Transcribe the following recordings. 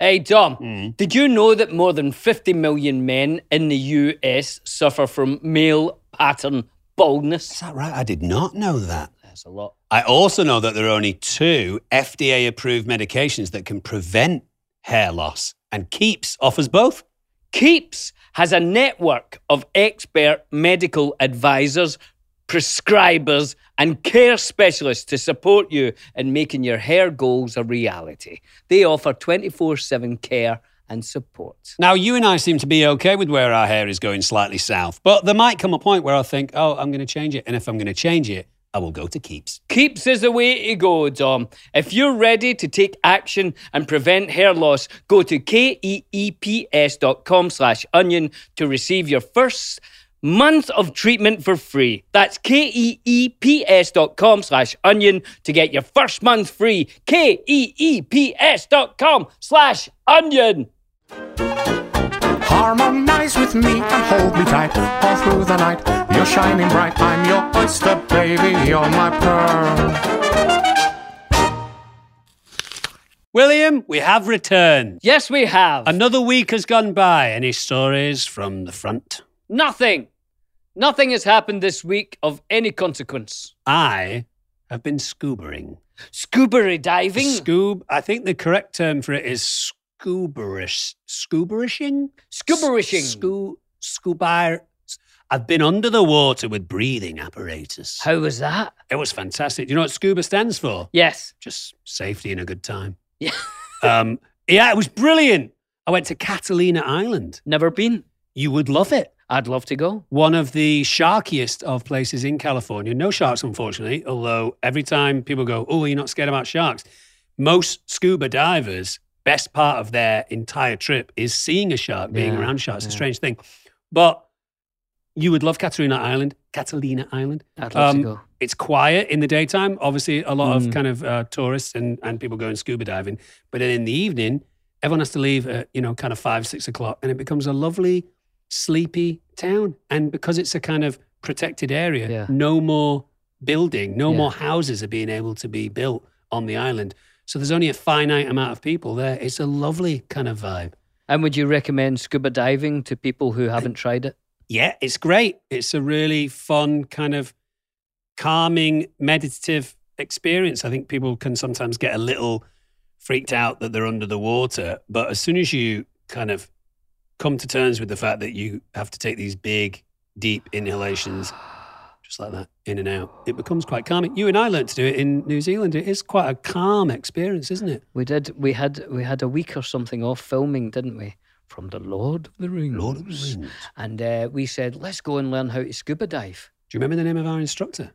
Hey, Dom, hmm? did you know that more than 50 million men in the US suffer from male pattern baldness? Is that right? I did not know that. That's a lot. I also know that there are only two FDA approved medications that can prevent hair loss, and Keeps offers both. Keeps has a network of expert medical advisors, prescribers, and care specialists to support you in making your hair goals a reality. They offer 24 7 care and support. Now, you and I seem to be okay with where our hair is going slightly south, but there might come a point where I'll think, oh, I'm going to change it. And if I'm going to change it, I will go to Keeps. Keeps is the way to go, Dom. If you're ready to take action and prevent hair loss, go to keeps.com slash onion to receive your first month of treatment for free. That's K-E-E-P-S dot com slash onion to get your first month free. K-E-E-P-S dot com slash onion. Harmonize with me and hold me tight all through the night. You're shining bright. I'm your oyster, baby. You're my pearl. William, we have returned. Yes, we have. Another week has gone by. Any stories from the front? Nothing. Nothing has happened this week of any consequence. I have been scubaing. Scuba diving? Scoob, I think the correct term for it is scubairish. Scubarishing? Scubarishing. Scoo, scuba. I've been under the water with breathing apparatus. How was that? It was fantastic. Do you know what scuba stands for? Yes. Just safety and a good time. Yeah. Um, yeah, it was brilliant. I went to Catalina Island. Never been. You would love it. I'd love to go. One of the sharkiest of places in California. No sharks, unfortunately, although every time people go, Oh, you're not scared about sharks. Most scuba divers, best part of their entire trip is seeing a shark, being Yeah, around sharks. It's a strange thing. But you would love Catalina Island. Catalina Island. I'd love Um, to go. It's quiet in the daytime. Obviously, a lot of Mm. kind of uh, tourists and, and people going scuba diving. But then in the evening, everyone has to leave at, you know, kind of five, six o'clock. And it becomes a lovely, sleepy town. And because it's a kind of protected area, Yeah. no more building, no Yeah. more houses are being able to be built on the island. So there's only a finite amount of people there. It's a lovely kind of vibe. And would you recommend scuba diving to people who haven't tried it? Yeah, it's great. It's a really fun, kind of calming, meditative experience. I think people can sometimes get a little freaked out that they're under the water. But as soon as you kind of come to terms with the fact that you have to take these big, deep inhalations, just like that, in and out, it becomes quite calming. You and I learned to do it in New Zealand. It is quite a calm experience, isn't it? We did. We had we had a week or something off filming, didn't we? From the Lord of the Rings. Lord of the Rings. And uh, we said, let's go and learn how to scuba dive. Do you remember the name of our instructor?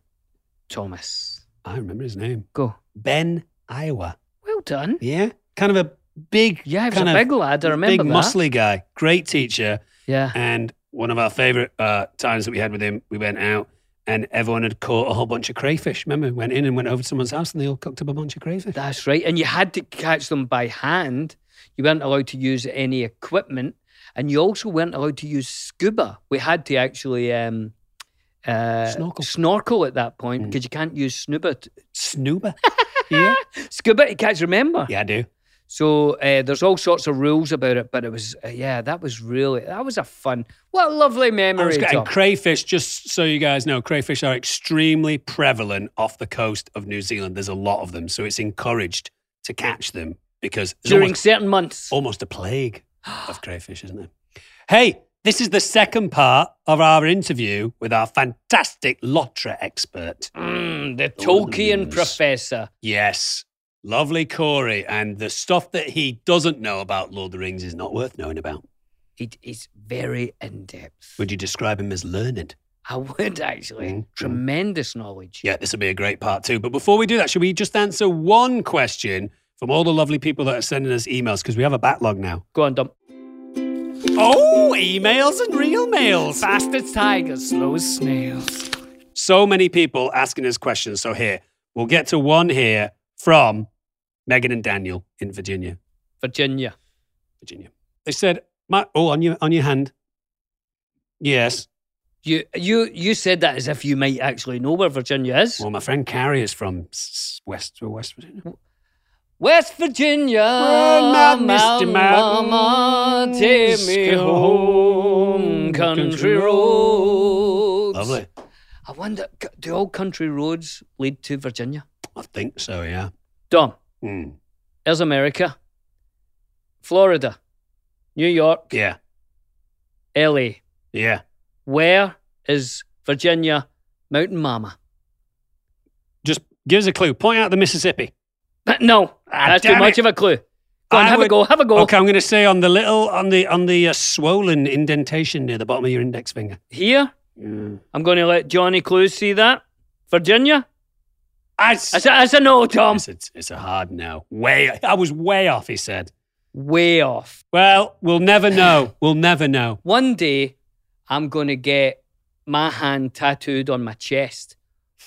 Thomas, I remember his name. go. Ben Iowa. Well done. Yeah, kind of a big, Yeah, he was a big lad. I remember big, that. muscly guy. Great teacher. Yeah. And one of our favorite uh, times that we had with him, we went out and everyone had caught a whole bunch of crayfish. Remember, we went in and went over to someone's house and they all cooked up a bunch of crayfish. That's right. And you had to catch them by hand. You weren't allowed to use any equipment. And you also weren't allowed to use scuba. We had to actually um, uh, Snorkel. snorkel at that point Mm. because you can't use snuba. t- Snoober. yeah. scuba to catch, remember? Yeah, I do. So uh, there's all sorts of rules about it, but it was, uh, yeah, that was really, that was a fun, what a lovely I memory. was Tom. crayfish, just so you guys know, crayfish are extremely prevalent off the coast of New Zealand. There's a lot of them. So it's encouraged to catch them because During almost, certain months. almost a plague of crayfish, isn't it? Hey, this is the second part of our interview with our fantastic Lotra expert. Mm, the Tolkien professor. Yes, lovely Corey. And the stuff that he doesn't know about Lord of the Rings is not worth knowing about. It is very in depth. Would you describe him as learned? I would actually. Mm, mm. Tremendous knowledge. Yeah, this will be a great part too. But before we do that, should we just answer one question from all the lovely people that are sending us emails because we have a backlog now. Go on, Dom. Oh, emails and real mails. Fast as tigers, slow as snails. So many people asking us questions. So here, we'll get to one here from Megan and Daniel in Virginia. Virginia. Virginia. They said, my, oh, on your, on your hand. Yes. You you you said that as if you might actually know where Virginia is. Well, my friend Carrie is from West, West Virginia. West Virginia, Well, Mountain, Misty Mama, take me home, country country roads. Lovely. I wonder, do all country roads lead to Virginia? I think so, yeah. Dom, Mm. there's America, Florida, New York, Yeah. LA. Yeah. Where is Virginia Mountain Mama? Just give us a clue. Point out the Mississippi. No, Ah, that's too much it. of a clue. Go on, I have a go, have a go. Okay, I'm going to say on the little, on the, on the uh, swollen indentation near the bottom of your index finger. Here, I'm going to let Johnny Clues see that. Virginia? I, That's a, that's a no, Tom. it's, it's, it's a hard no. Way, I was way off, he said. Way off. Well, we'll never know. We'll never know. One day, I'm going to get my hand tattooed on my chest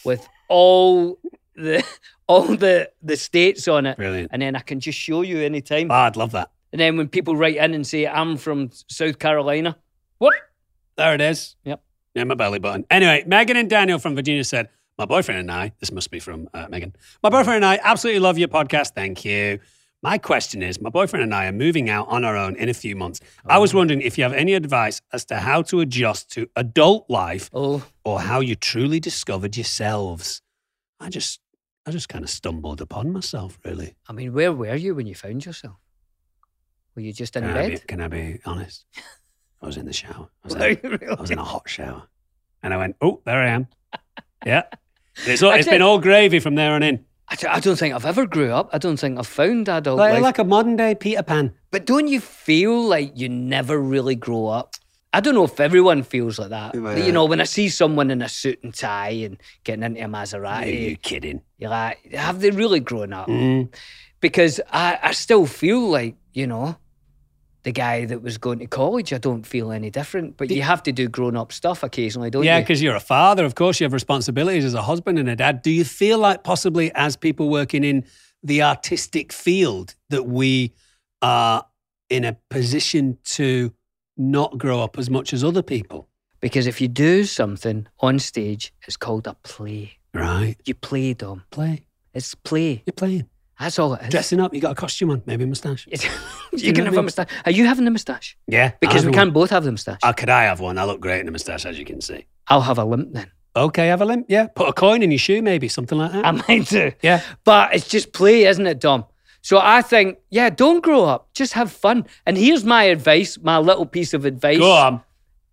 with all the all the the states on it, Brilliant. and then I can just show you anytime. Oh, I'd love that. And then when people write in and say I'm from South Carolina, what? There it is. Yep. Yeah, my belly button. Anyway, Megan and Daniel from Virginia said, My boyfriend and I, this must be from uh, Megan, my boyfriend and I absolutely love your podcast. Thank you. My question is my boyfriend and I are moving out on our own in a few months. I was wondering if you have any advice as to how to adjust to adult life Oh, or how you truly discovered yourselves. I just, I just kind of stumbled upon myself, really. I mean, where were you when you found yourself? Were you just in Can I, be, bed? can I be honest? I was in the shower. I was, in, you I was in a hot shower. And I went, oh, there I am. Yeah. It's, all, it's Actually- been all gravy from there on in. I don't think I've ever grew up. I don't think I've found adult Like, life. like a modern day Peter Pan. But don't you feel like you never really grow up? I don't know if everyone feels like that. But, you know, when I see someone in a suit and tie and getting into a Are Maserati, you kidding? you're like, have they really grown up? Mm. Because I, I still feel like, you know, the guy that was going to college, I don't feel any different. But you have to do grown up stuff occasionally, don't Yeah, you? Yeah, because you're a father. Of course, you have responsibilities as a husband and a dad. Do you feel like possibly as people working in the artistic field that we are in a position to not grow up as much as other people? Because if you do something on stage, it's called a play. Right. You play, Dom. Play. It's play. You're playing. That's all it is. Dressing up. You got a costume on, maybe a moustache. you know can what have a moustache. Are you having a moustache? Yeah. Because we can't both have the moustache. Oh, could I have one? I look great in a moustache, as you can see. I'll have a limp then. Okay, have a limp. Yeah. Put a coin in your shoe, maybe something like that. I might do. yeah. But it's just play, isn't it, Dom? So I think, yeah, don't grow up. Just have fun. And here's my advice, my little piece of advice. Go on.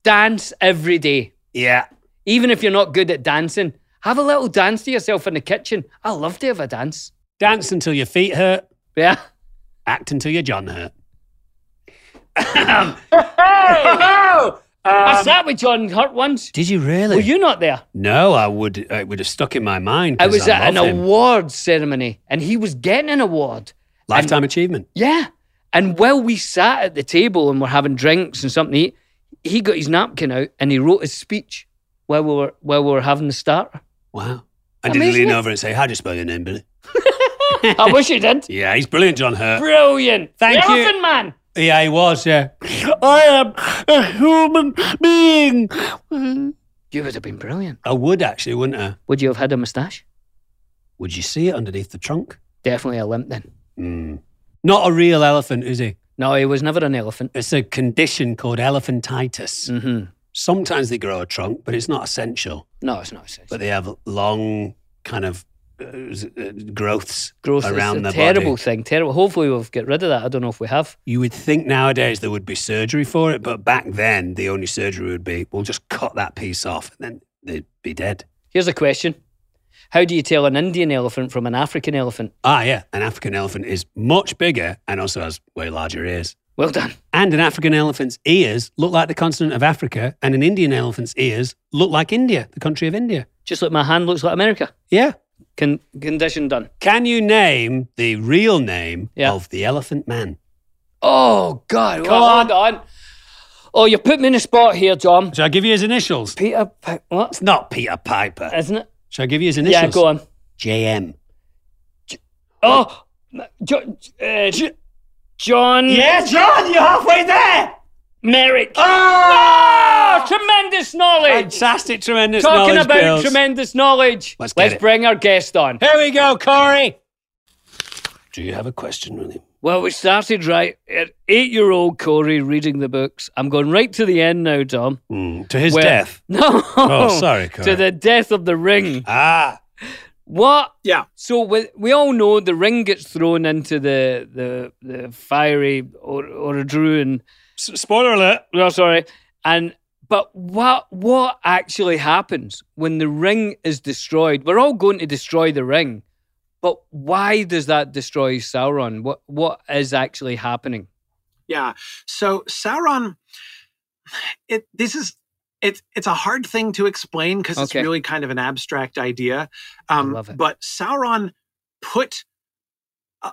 Dance every day. Yeah. Even if you're not good at dancing, have a little dance to yourself in the kitchen. I love to have a dance. Dance until your feet hurt. Yeah. Act until your John hurt. I sat with John Hurt once. Did you really? Were you not there? No, I would. Uh, it would have stuck in my mind. I 'cause was at an love him. awards ceremony and he was getting an award. lifetime achievement. Yeah. And while we sat at the table and were having drinks and something to eat, he got his napkin out and he wrote his speech while we were while we were having the starter. Wow. And did he Amazing, lean over and say, "How do you spell your name, Billy?" I wish he did. Yeah, he's brilliant, John Hurt. Brilliant. Thank the you. Elephant man. Yeah, he was. Yeah. I am a human being. You would have been brilliant. I would actually, wouldn't I? Would you have had a moustache? Would you see it underneath the trunk? Definitely a limp then. Mm. Not a real elephant, is he? No, he was never an elephant. It's a condition called elephantitis. hmm Sometimes they grow a trunk, but it's not essential. No, it's not. essential. But they have long kind of growths gross. around the terrible body. thing. Terrible. Hopefully we'll get rid of that. I don't know if we have. You would think nowadays there would be surgery for it, but back then the only surgery would be we'll just cut that piece off and then they'd be dead. Here's a question. How do you tell an Indian elephant from an African elephant? Ah, yeah. An African elephant is much bigger and also has way larger ears. Well done. And an African elephant's ears look like the continent of Africa, and an Indian elephant's ears look like India, the country of India. Just like my hand looks like America. Yeah. Con- condition done. Can you name the real name Yeah. of the Elephant Man? Oh God! Come on. on. Oh, you put me in a spot here, John. Shall I give you his initials? Peter, Pi- what? It's not Peter Piper. Isn't it? Shall I give you his initials? Yeah, go on. JM. Oh, jo- uh, J- John John, you're halfway there. Merrick. Oh! Oh, tremendous knowledge. Fantastic, tremendous knowledge. Talking about Bills. tremendous knowledge. Let's get it. bring our guest on. Here we go, Corey. Do you have a question, William? Well, we started right at eight-year-old Corey reading the books. I'm going right to the end now, Tom. Mm, to his Where- death. No. Oh, sorry, Corey. To the death of the ring. Ah. What? Yeah. So we, we all know the ring gets thrown into the the, the fiery or or Orodruin S- spoiler alert. no sorry and but what what actually happens when the ring is destroyed? We're all going to destroy the ring, but why does that destroy Sauron? What what is actually happening? Yeah. So Sauron, it this is it's it's a hard thing to explain because Okay. it's really kind of an abstract idea. Um, love it. But Sauron put a,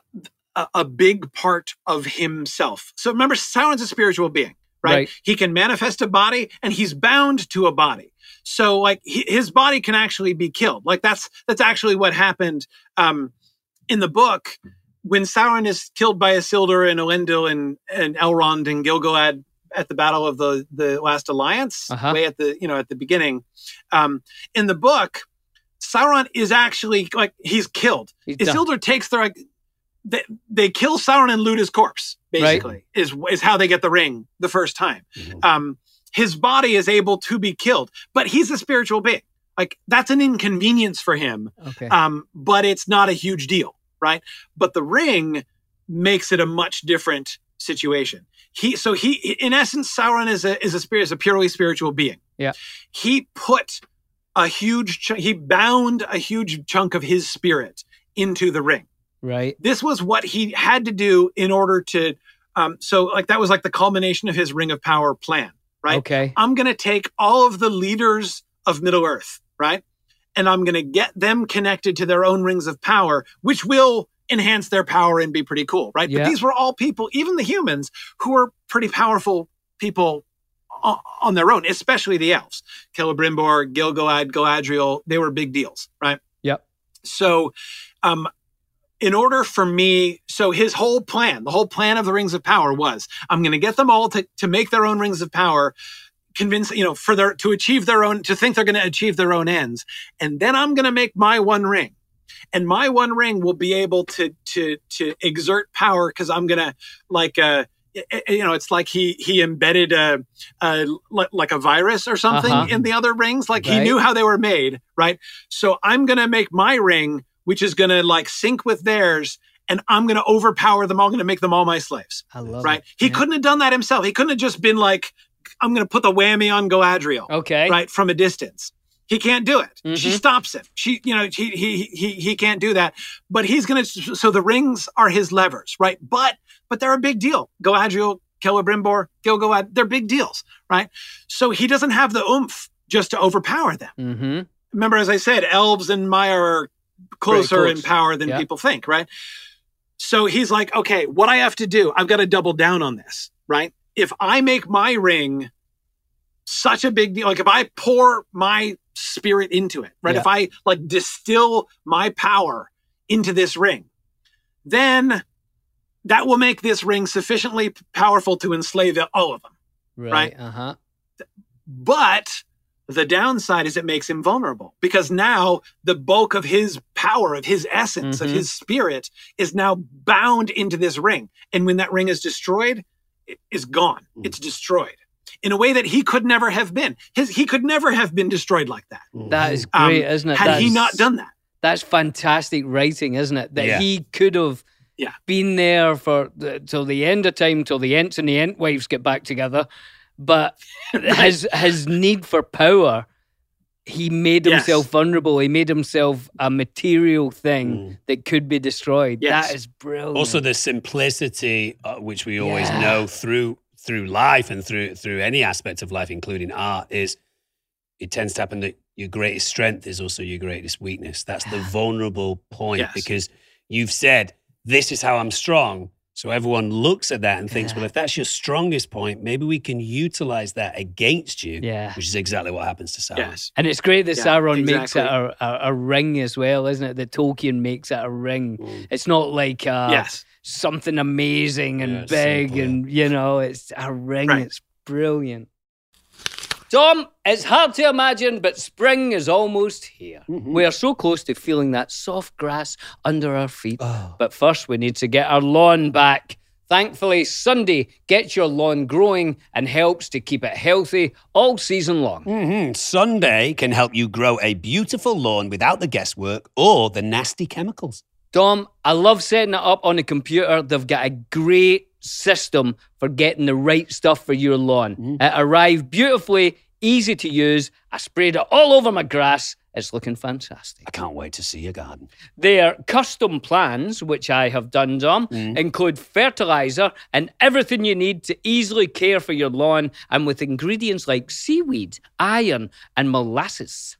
a, a big part of himself. So remember, Sauron's a spiritual being, right? Right. He can manifest a body, and he's bound to a body. So like he, his body can actually be killed. Like that's that's actually what happened um, in the book when Sauron is killed by Isildur and Elendil and, and Elrond and Gil-galad at the Battle of the the Last Alliance, Uh-huh. way at the you know at the beginning. Um, in the book, Sauron is actually like he's killed. He's done. Isildur takes the like they, they kill Sauron and loot his corpse. Basically, is is how they get the ring the first time. Um, his body is able to be killed, but he's a spiritual being. Like that's an inconvenience for him Okay. um, but it's not a huge deal, right? But the ring makes it a much different situation. He so he in essence, Sauron is a is a spirit is a purely spiritual being. Yeah. He put a huge ch- he bound a huge chunk of his spirit into the ring. Right. This was what he had to do in order to um so like that was like the culmination of his ring of power plan, right? Okay. I'm going to take all of the leaders of Middle Earth, right? And I'm going to get them connected to their own rings of power, which will enhance their power and be pretty cool, right? Yeah. But these were all people, even the humans, who were pretty powerful people on their own, especially the elves. Celebrimbor, Gil-galad, Galadriel, they were big deals, right? Yep. So, um, in order for me, so his whole plan, the whole plan of the rings of power was, I'm going to get them all to, to make their own rings of power, convince, you know, for their, to achieve their own, to think they're going to achieve their own ends. And then I'm going to make my one ring. And my one ring will be able to, to, to exert power because I'm going to like, uh, you know, it's like he he embedded a, a like a virus or something Uh-huh. in the other rings. Like he knew how they were made, right? So I'm gonna make my ring, which is gonna like sync with theirs, and I'm gonna overpower them all. Gonna make them all my slaves, I love right? it. He Yeah. couldn't have done that himself. He couldn't have just been like, I'm gonna put the whammy on Galadriel, Okay. right, from a distance. He can't do it. She Mhm. stops him. She, you know, he he he he can't do that. But he's gonna. So the rings are his levers, right? But but they're a big deal. Galadriel, Celebrimbor, Gil-galad, they're big deals, right? So he doesn't have the oomph just to overpower them. Mm-hmm. Remember, as I said, elves and Maiar are closer close. in power than Yeah. people think, right? So he's like, okay, what I have to do, I've got to double down on this, right? If I make my ring such a big deal, like if I pour my spirit into it, right? Yeah. If I like distill my power into this ring, then that will make this ring sufficiently powerful to enslave all of them. Right. Right. Uh huh. But the downside is it makes him vulnerable because now the bulk of his power, of his essence, of Mhm. his spirit is now bound into this ring. And when that ring is destroyed, it is gone. Mm. It's destroyed in a way that he could never have been. His, he could never have been destroyed like that. That is Um, great, isn't it? Had he not done that. That's fantastic writing, isn't it? That Yeah. he could have Yeah. been there for the, till the end of time, till the Ents and the Entwives get back together. But his his need for power, he made Yes. himself vulnerable. He made himself a material thing Mm. that could be destroyed. Yes. That is brilliant. Also, the simplicity uh, which we always Yeah. know through through life and through through any aspect of life, including art, is it tends to happen that your greatest strength is also your greatest weakness. That's the vulnerable point Yes. because you've said, This is how I'm strong. So everyone looks at that and thinks, Yeah. Well, if that's your strongest point, maybe we can utilize that against you, Yeah. which is exactly what happens to Sauron. Yes. And it's great that Yeah, Sauron makes it a, a, a ring as well, isn't it? That Tolkien makes it a ring. Mm. It's not like uh, yes. something amazing and Yeah, big simple, and, you know, it's a ring. Right. It's brilliant. Tom, it's hard to imagine, but spring is almost here. Mm-hmm. We are so close to feeling that soft grass under our feet. Oh. But first, we need to get our lawn back. Thankfully, Sunday gets your lawn growing and helps to keep it healthy all season long. Mhm. Sunday can help you grow a beautiful lawn without the guesswork or the nasty chemicals. Dom, I love setting it up on the computer. They've got a great system for getting the right stuff for your lawn. Mm-hmm. It arrived beautifully, easy to use. I sprayed it all over my grass. It's looking fantastic. I can't wait to see your garden. Their custom plans, which I have done, Dom, mm-hmm. include fertilizer and everything you need to easily care for your lawn, and with ingredients like seaweed, iron, and molasses.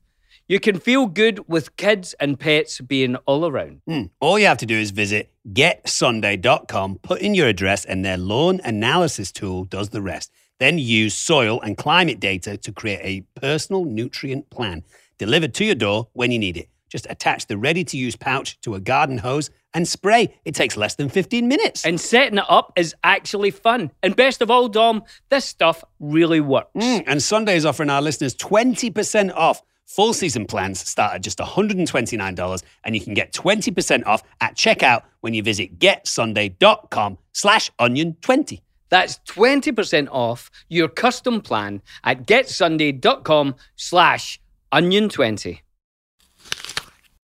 You can feel good with kids and pets being all around. Hmm. All you have to do is visit getsunday.com, put in your address, and their lawn analysis tool does the rest. Then use soil and climate data to create a personal nutrient plan delivered to your door when you need it. Just attach the ready to use pouch to a garden hose and spray. It takes less than 15 minutes. And setting it up is actually fun. And best of all, Dom, this stuff really works. Mm, and Sunday is offering our listeners 20% off. Full season plans start at just $129 and you can get 20% off at checkout when you visit getsunday.com slash onion20. That's 20% off your custom plan at getsunday.com slash onion20.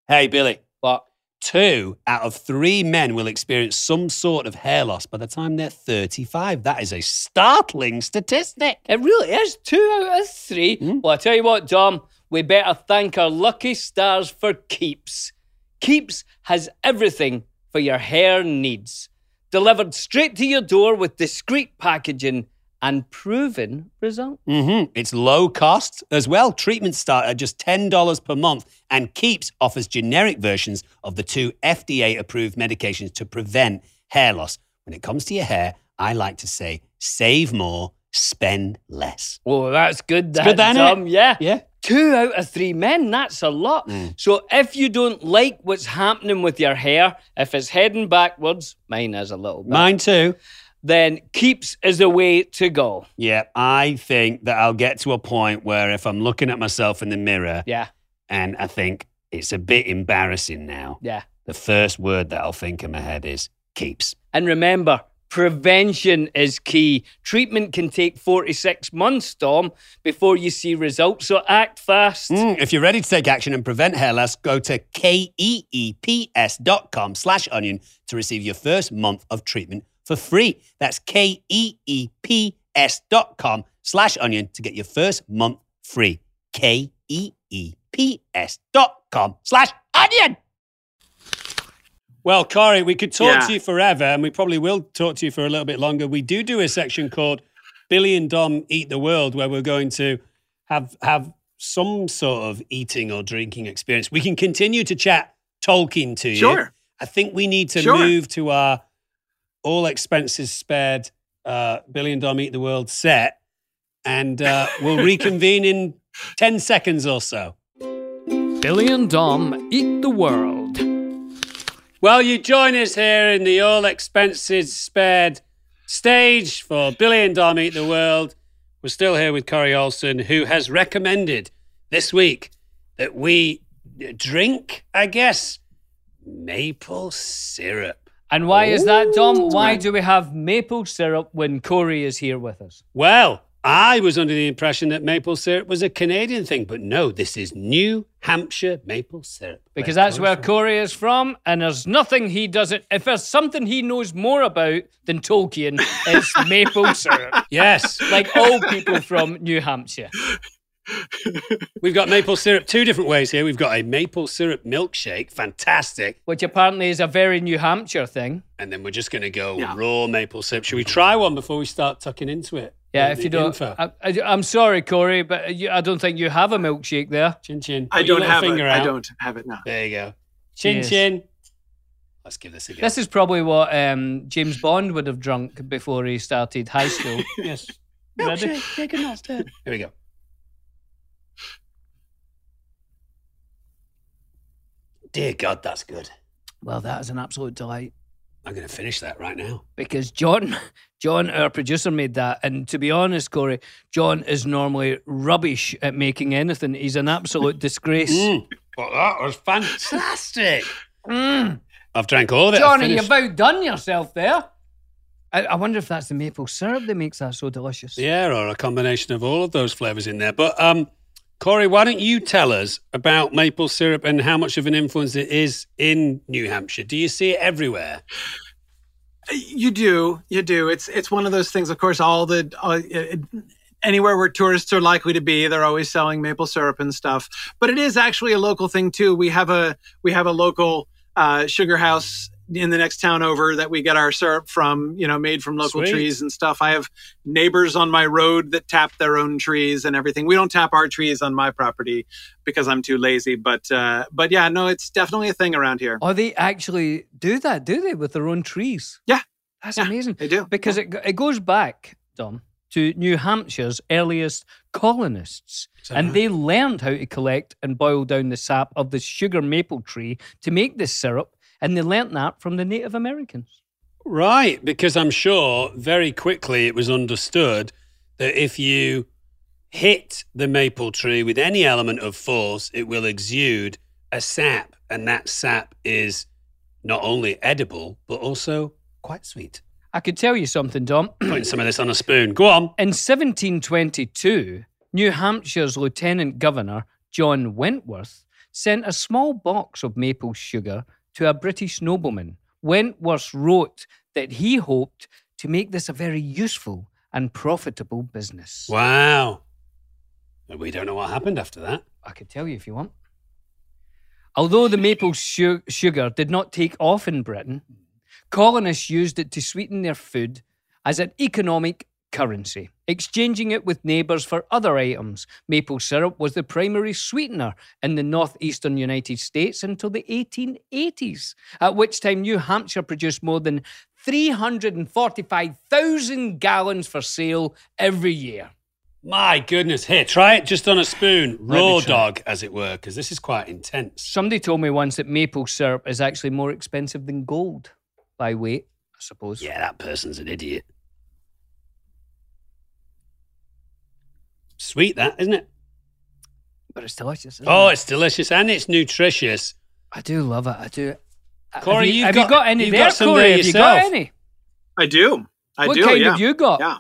Hey, Billy. But Two out of three men will experience some sort of hair loss by the time they're 35. That is a startling statistic. it really is two out of three. Hmm? Well, I tell you what, Dom, we better thank our lucky stars for Keeps. Keeps has everything for your hair needs. Delivered straight to your door with discreet packaging and proven results. Mm-hmm. It's low cost as well. Treatments start at just $10 per month, and Keeps offers generic versions of the two FDA approved medications to prevent hair loss. When it comes to your hair, I like to say save more, spend less. Oh, that's good. That, good, that. Yeah. Yeah. Two out of three men, that's a lot. Mm. So if you don't like what's happening with your hair, if it's heading backwards, mine is a little bit, Mine too. then Keeps is the way to go. Yeah, I think that I'll get to a point where if I'm looking at myself in the mirror Yeah, and I think it's a bit embarrassing now, yeah. the first word that I'll think in my head is keeps. And remember, prevention is key. Treatment can take 46 months, Dom, before you see results. So act fast. Mm, if you're ready to take action and prevent hair loss, go to E keeps.com slash onion to receive your first month of treatment for free. That's E keeps.com slash onion to get your first month free. E K-E-E-P-S.com slash onion. Well, Corey, we could talk Yeah. to you forever, and we probably will talk to you for a little bit longer. We do do a section called Billy and Dom Eat the World, where we're going to have have some sort of eating or drinking experience. We can continue to chat Tolkien to you. Sure. I think we need to Sure. move to our all expenses spared uh, Billy and Dom Eat the World set, and uh, we'll reconvene in 10 seconds or so. Billy and Dom eat the world. Well, you join us here in the all expenses spared stage for Billy and Dom Eat the World. We're still here with Corey Olsen, who has recommended this week that we drink, I guess, maple syrup. And why is that, Dom? Why do we have maple syrup when Corey is here with us? Well, I was under the impression that maple syrup was a Canadian thing, but no, this is New Hampshire maple syrup. Because that's where. Corey is from, and there's nothing he doesn't. If there's something he knows more about than Tolkien, it's maple syrup. Yes. Like all people from New Hampshire. We've got maple syrup two different ways here. We've got a maple syrup milkshake, fantastic. Which apparently is a very New Hampshire thing. And then we're just going to go Yeah. raw maple syrup. Should we try one before we start tucking into it? Yeah, if you don't, info. I, I, am sorry, Corey, but you, I don't think you have a milkshake there. Chin chin. I Put don't little have it. finger I don't have it now. There you go. Chin Cheers. chin. Let's give this a go. This is probably what um, James Bond would have drunk before he started high school. yes. Ready? Here we go. Dear God, that's good. Well, that is an absolute delight I'm going to finish that right now. because John, John, our producer, made that. And to be honest, Corey, John is normally rubbish at making anything. He's an absolute disgrace. Mm, but that was fantastic. Mm. I've drank all. I've Johnny, you've outdone yourself there. I, I wonder if that's the maple syrup that makes that so delicious. Yeah, or a combination of all of those flavors in there. But um, Corey, why don't you tell us about maple syrup and how much of an influence it is in New Hampshire? Do you see it everywhere? You do, you do. It's it's one of those things. Of course, all the uh, it, anywhere where tourists are likely to be, they're always selling maple syrup and stuff. But it is actually a local thing too. We have a we have a local uh, sugar house in the next town over that we get our syrup from. You know, made from local Sweet. trees and stuff. I have neighbors on my road that tap their own trees and everything. We don't tap our trees on my property because I'm too lazy. But uh, but yeah, no, it's definitely a thing around here. Oh, they actually do that, do they, with their own trees? Yeah. That's Yeah, amazing. They do Because it, it goes back, Dom, to New Hampshire's earliest colonists. And they learned how to collect and boil down the sap of the sugar maple tree to make this syrup. And they learnt that from the Native Americans. Right, because I'm sure very quickly it was understood that if you hit the maple tree with any element of force, it will exude a sap, and that sap is not only edible but also quite sweet. I could tell you something, Dom. Putting some of this on a spoon. Go on. In 1722, New Hampshire's Lieutenant Governor, John Wentworth, sent a small box of maple sugar to a British nobleman. Wentworth wrote that he hoped to make this a very useful and profitable business. Wow. We don't know what happened after that. I could tell you if you want. Although the maple su- sugar did not take off in Britain, colonists used it to sweeten their food as an economic currency, exchanging it with neighbours for other items. Maple syrup was the primary sweetener in the northeastern United States until the 1880s, at which time New Hampshire produced more than 345,000 gallons for sale every year. My goodness. Here, try it just on a spoon. Raw dog, as it were, because this is quite intense. Somebody told me once that maple syrup is actually more expensive than gold by weight, I suppose. Yeah, that person's an idiot. Sweet, that, isn't it? But it's delicious. isn't Oh, it? it's delicious and it's nutritious. I do love it. I do. Corey, have you, you've have got- you got any you've there, got some Corey? there Have you got any? I do. I what do. kind yeah. have you got? Yeah.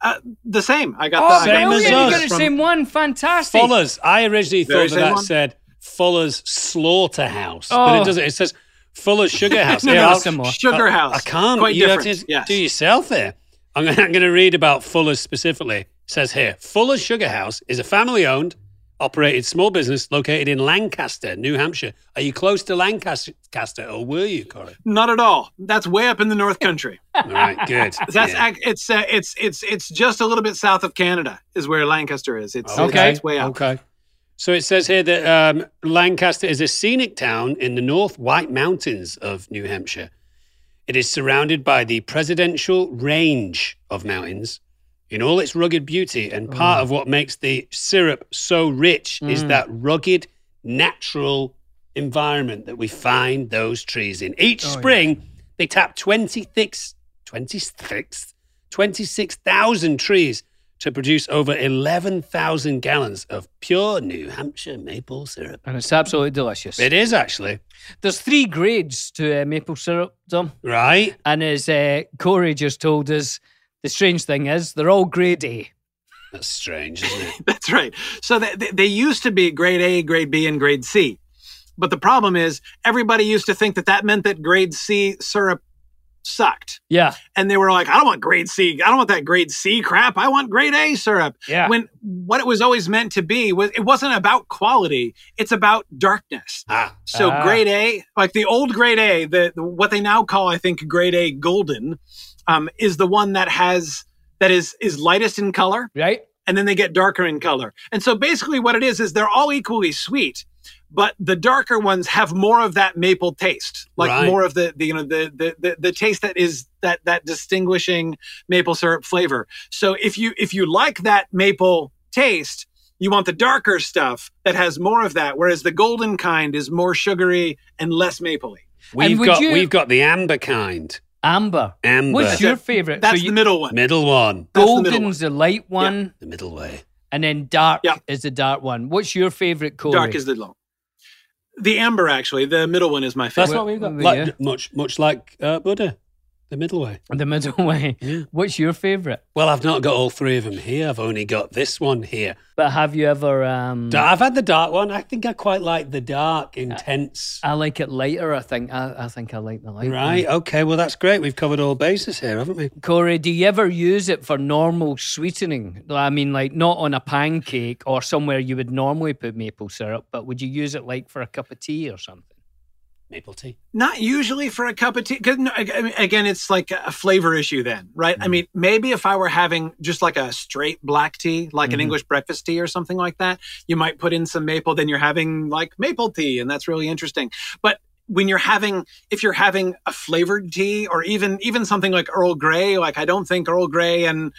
Uh, the same. I got Oh, the Same as brilliant. You got the same one. Fantastic. Fuller's. I originally thought that, that said Fuller's Slaughterhouse, but Oh. it doesn't. It says Fuller's Sugar House. No, Here, no, some more. Sugar I- House. I can't. Quite you different. have to yes. do yourself there. I'm going to read about Fuller's specifically. Says here Fuller's Sugar House is a family owned, operated small business located in Lancaster, New Hampshire. Are you close to Lancaster, or were you, Corey? Not at all. That's way up in the North Country. All right, good. That's Yeah. it's uh, it's it's it's just a little bit south of Canada is where Lancaster is. It's Okay. It's, way up. Okay. So it says here that um, Lancaster is a scenic town in the North White Mountains of New Hampshire. It is surrounded by the Presidential Range of mountains in all its rugged beauty. And part of what makes the syrup so rich is that rugged, natural environment that we find those trees in. Each spring, they tap 26, 26, 26,000 trees to produce over 11,000 gallons of pure New Hampshire maple syrup. And it's absolutely delicious. It is actually, There's three grades to uh, maple syrup, Dom. right? And as uh, Corey just told us, the strange thing is they're all grade A. That's strange, isn't it? That's right. So they, they, they used to be grade A, grade B, and grade C. But the problem is everybody used to think that that meant that grade C syrup sucked. Yeah. And they were like, I don't want grade C. I don't want that grade C crap. I want grade A syrup. Yeah. When what it was always meant to be was it wasn't about quality. It's about darkness. ah, So Ah. grade A, like the old grade A, the, the what they now call, I think, grade A golden, um, is the one that has that is is lightest in color, Right? and then they get darker in color. And so basically what it is is they're all equally sweet, but the darker ones have more of that maple taste, like Right. more of the, the you know the, the the the taste that is that that distinguishing maple syrup flavor. So if you if you like that maple taste, you want the darker stuff that has more of that, whereas the golden kind is more sugary and less mapley. We've would got you- we've got the amber kind. Amber. Amber. What's your favorite? That's So you- the middle one. middle one. That's the middle Golden's the light one, The middle way. and then dark Yeah. is the dark one. What's your favorite Corey? Dark is the long. The amber, actually, the middle one is my favorite. That's what we've got. Yeah. Like, Much much like uh, Buddha. The middle way. the middle way. Yeah. What's your favorite? Well, I've not got all three of them here. I've only got this one here. But have you ever? Um, I've had the dark one. I think I quite like the dark, intense. I like it lighter. I think. I, I think I like the light. one. Right. Okay. Well, that's great. We've covered all bases here, haven't we? Corey, do you ever use it for normal sweetening? I mean, like not on a pancake or somewhere you would normally put maple syrup, but would you use it like for a cup of tea or something? Maple tea. Not usually for a cup of tea. 'cause, no, I- I mean, again, it's like a flavor issue then, right? I mm-hmm. mean, maybe if I were having just like a straight black tea, like an mm-hmm. English breakfast tea or something like that, you might put in some maple. Then you're having like maple tea, and that's really interesting. But when you're having, if you're having a flavored tea, or even even something like Earl Grey, like I don't think Earl Grey and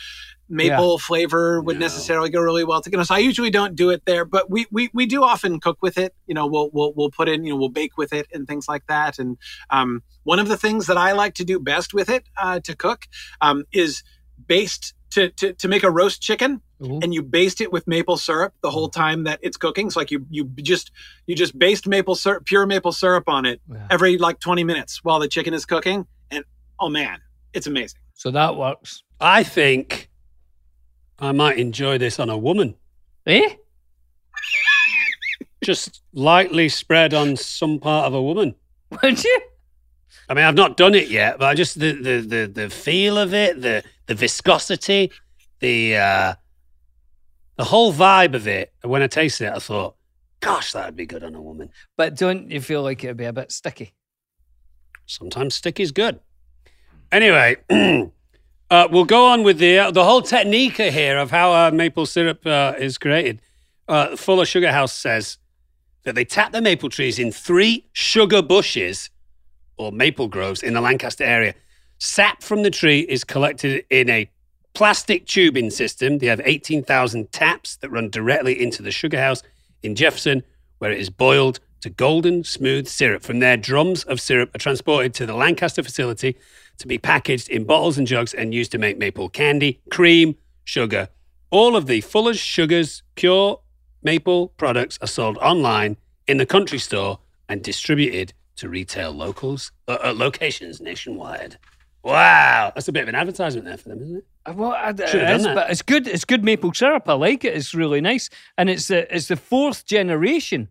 maple flavor would No. necessarily go really well together. So I usually don't do it there, but we we we do often cook with it. You know, we'll we'll we'll put in, you know, we'll bake with it and things like that. And um, one of the things that I like to do best with it uh, to cook um, is baste to, to to make a roast chicken Ooh. and you baste it with maple syrup the whole time that it's cooking. So like you you just you just baste maple syrup, pure maple syrup on it Yeah. every like 20 minutes while the chicken is cooking. And oh man, it's amazing. So that works. I think I might enjoy this on a woman. Eh? Just lightly spread on some part of a woman. Would you? I mean, I've not done it yet, but I just the the the, the feel of it, the the viscosity, the uh, the whole vibe of it. When I tasted it, I thought, "Gosh, that'd be good on a woman." But don't you feel like it'd be a bit sticky? Sometimes sticky's good. Anyway, uh, we'll go on with the uh, the whole technique here of how uh, maple syrup uh, is created. Uh, Fuller Sugar House says that they tap the maple trees in three sugar bushes or maple groves in the Lancaster area. Sap from the tree is collected in a plastic tubing system. They have 18,000 taps that run directly into the sugar house in Jefferson, where it is boiled to golden, smooth syrup. From there, drums of syrup are transported to the Lancaster facility to be packaged in bottles and jugs and used to make maple candy, cream, sugar. All of the Fuller's Sugars pure maple products are sold online in the country store and distributed to retail locals uh, uh, locations nationwide. Wow, that's a bit of an advertisement there for them, isn't it? Uh, Well, I, it done is, but it's good. It's good maple syrup. I like it. It's really nice, and it's the it's the fourth generation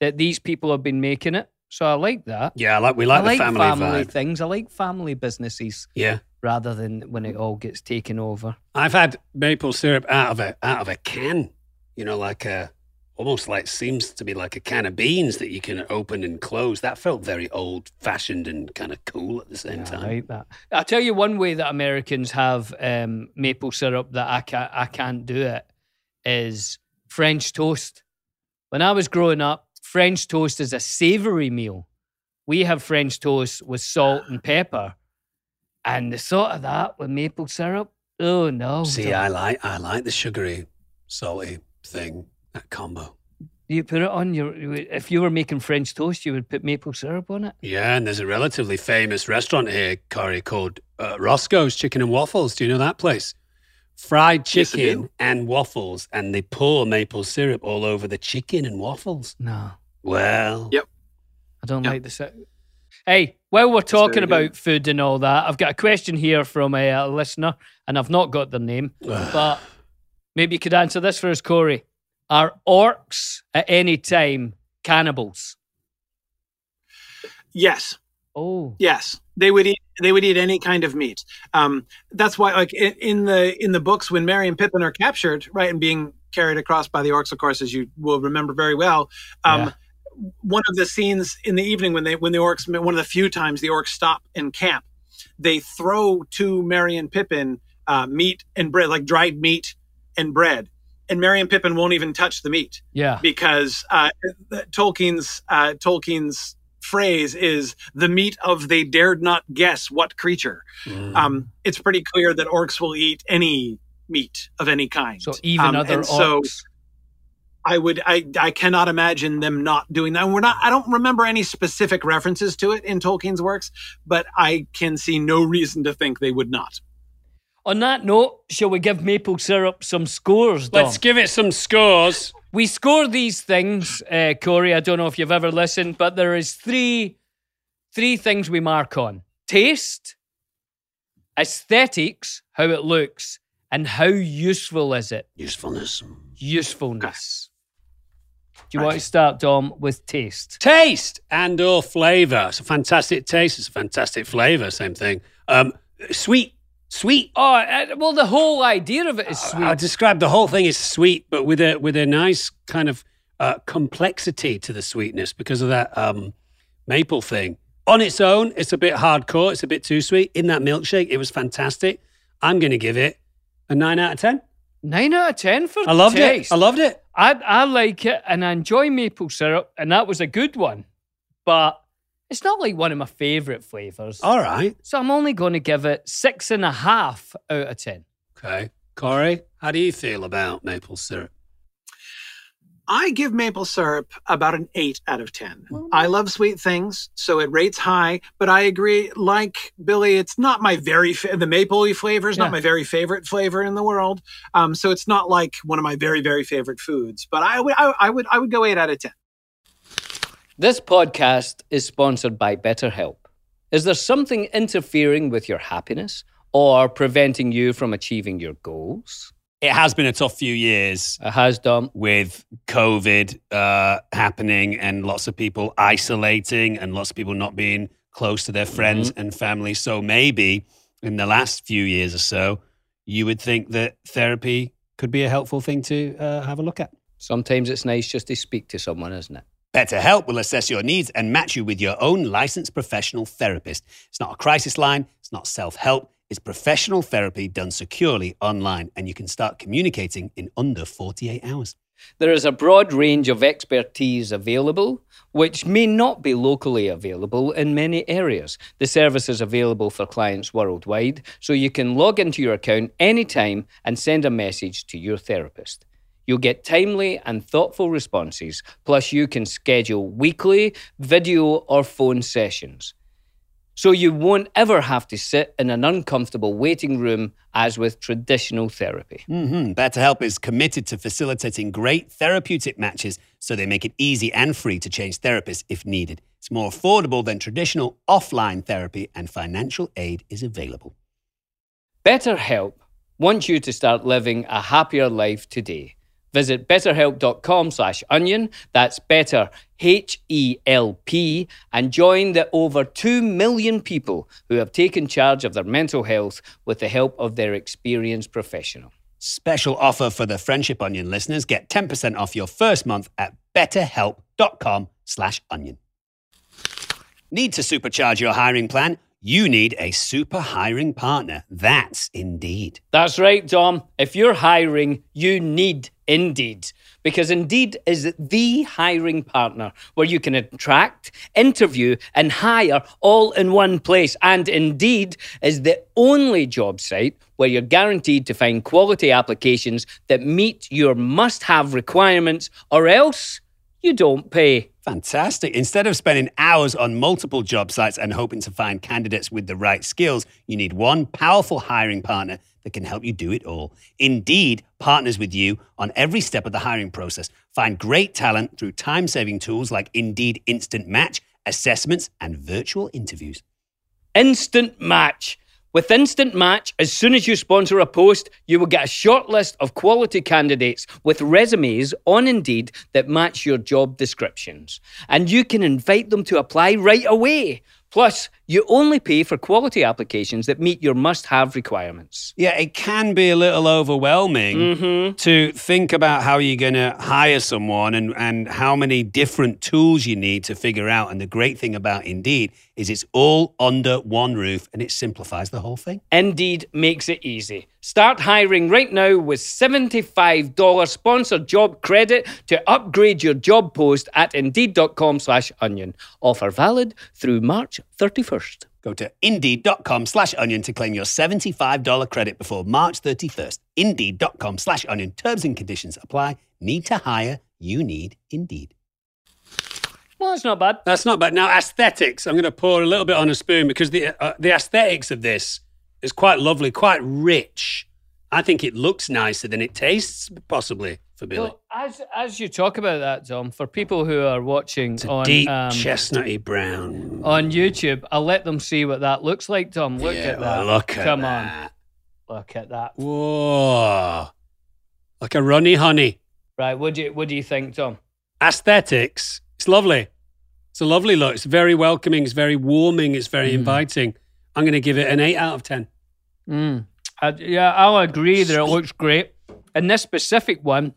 that these people have been making it. So I like that. Yeah, I like we like I the like family, family vibe. things. I like family businesses Yeah, rather than when it all gets taken over. I've had maple syrup out of a out of a can. You know, like a almost like seems to be like a can of beans that you can open and close. That felt very old fashioned and kind of cool at the same Yeah, I time. like that. I'll tell you one way that Americans have um, maple syrup that I can't, I can't do it is French toast. When I was growing up, French toast is a savory meal. We have French toast with salt and pepper. And the thought of that with maple syrup, oh no. See, I like I like the sugary, salty thing. That combo. you put it on your, if you were making French toast, you would put maple syrup on it. Yeah, and there's a relatively famous restaurant here, Corey, called uh, Roscoe's Chicken and Waffles. Do you know that place? Fried chicken do. and waffles, and they pour maple syrup all over the chicken and waffles. No, Well, Yep. I don't Yeah. like this. Hey, while we're talking very good. about food and all that, I've got a question here from a, uh listener, and I've not got their name, but maybe you could answer this for us, Corey. Are orcs at any time cannibals? Yes. Oh, Yes, they would eat. They would eat any kind of meat. Um, that's why, like in, the in the books, when Merry and Pippin are captured, right, and being carried across by the orcs, of course, as you will remember very well. Um, Yeah. One of the scenes in the evening when they when the orcs, one of the few times the orcs stop and camp, they throw to Merry and Pippin uh, meat and bread, like dried meat and bread. And Merry and Pippin won't even touch the meat Yeah. because uh, Tolkien's uh, Tolkien's phrase is the meat of they dared not guess what creature. Mm. Um, it's pretty clear that orcs will eat any meat of any kind. So even Um, other and so orcs. I would I I cannot imagine them not doing that. And we're not I don't remember any specific references to it in Tolkien's works, but I can see no reason to think they would not. On that note, shall we give maple syrup some scores, Dom? Let's give it some scores. We score these things, uh, Corey. I don't know if you've ever listened, but there is three, three things we mark on: taste, aesthetics, how it looks, and how useful is it? Usefulness. Usefulness. Do you want to start, Dom, with taste? Taste and or flavor. It's a fantastic taste. It's a fantastic flavor. Same thing. Um, sweet, sweet. Oh, well, the whole idea of it is sweet. I describe the whole thing as sweet, but with a with a nice kind of uh, complexity to the sweetness because of that um, maple thing. On its own, it's a bit hardcore. It's a bit too sweet. In that milkshake, it was fantastic. I'm going to give it a nine out of ten. Nine out of ten for I loved taste. it. I loved it. I I like it and I enjoy maple syrup, and that was a good one. But it's not like one of my favourite flavours. All right. So I'm only going to give it six and a half out of ten. Okay. Corey, how do you feel about maple syrup? I give maple syrup about an 8 out of 10. I love sweet things, so it rates high, but I agree like Billy it's not my very fa- the mapley flavor is Yeah. not my very favorite flavor in the world. Um, so it's not like one of my very very favorite foods, but I would I, I would I would go 8 out of 10. This podcast is sponsored by BetterHelp. Is there something interfering with your happiness or preventing you from achieving your goals? It has been a tough few years It has, Dom. with COVID uh, happening and lots of people isolating and lots of people not being close to their friends and family. So maybe in the last few years or so, you would think that therapy could be a helpful thing to uh, have a look at. Sometimes it's nice just to speak to someone, isn't it? BetterHelp will assess your needs and match you with your own licensed professional therapist. It's not a crisis line, it's not self help, it's professional therapy done securely online, and you can start communicating in under 48 hours. There is a broad range of expertise available, which may not be locally available in many areas. The service is available for clients worldwide, so you can log into your account anytime and send a message to your therapist. You'll get timely and thoughtful responses, plus, you can schedule weekly video or phone sessions. So you won't ever have to sit in an uncomfortable waiting room as with traditional therapy. hmm BetterHelp is committed to facilitating great therapeutic matches so they make it easy and free to change therapists if needed. It's more affordable than traditional offline therapy, and financial aid is available. BetterHelp wants you to start living a happier life today. Visit betterhelp.com slash onion. That's better, H E L P, and join the over 2 million people who have taken charge of their mental health with the help of their experienced professional. Special offer for the Friendship Onion listeners. Get 10% off your first month at betterhelp.com slash onion. Need to supercharge your hiring plan? You need a super hiring partner. That's Indeed. That's right, Dom. If you're hiring, you need Indeed. Because Indeed is the hiring partner where you can attract, interview, and hire all in one place. And Indeed is the only job site where you're guaranteed to find quality applications that meet your must have requirements, or else you don't pay. Fantastic. Instead of spending hours on multiple job sites and hoping to find candidates with the right skills, you need one powerful hiring partner that can help you do it all. Indeed partners with you on every step of the hiring process. Find great talent through time saving tools like Indeed Instant Match, assessments, and virtual interviews. Instant Match. With Instant Match, as soon as you sponsor a post, you will get a short list of quality candidates with resumes on Indeed that match your job descriptions. And you can invite them to apply right away. Plus, you only pay for quality applications that meet your must have requirements. Yeah, it can be a little overwhelming mm-hmm. to think about how you're going to hire someone and, and how many different tools you need to figure out. And the great thing about Indeed is it's all under one roof and it simplifies the whole thing. Indeed makes it easy. Start hiring right now with $75 sponsored job credit to upgrade your job post at indeed.com slash onion. Offer valid through March 31st. Go to indeed.com slash onion to claim your $75 credit before March 31st. Indeed.com slash onion. Terms and conditions apply. Need to hire? You need Indeed. Well, that's not bad. That's not bad. Now, aesthetics. I'm going to pour a little bit on a spoon because the uh, the aesthetics of this is quite lovely, quite rich. I think it looks nicer than it tastes, possibly for Billy. Well, as as you talk about that, Dom, for people who are watching it's on deep um, chestnutty brown. on YouTube, I'll let them see what that looks like. Dom, look Yeah, at that. well, look at Come that. on, look at that. Whoa, like a runny honey. Right, what do you what do you think, Dom? Aesthetics. It's lovely. It's a lovely look. It's very welcoming. It's very warming. It's very inviting. I'm going to give it an eight out of ten. Mm. I, yeah, I'll agree that it looks great. And this specific one,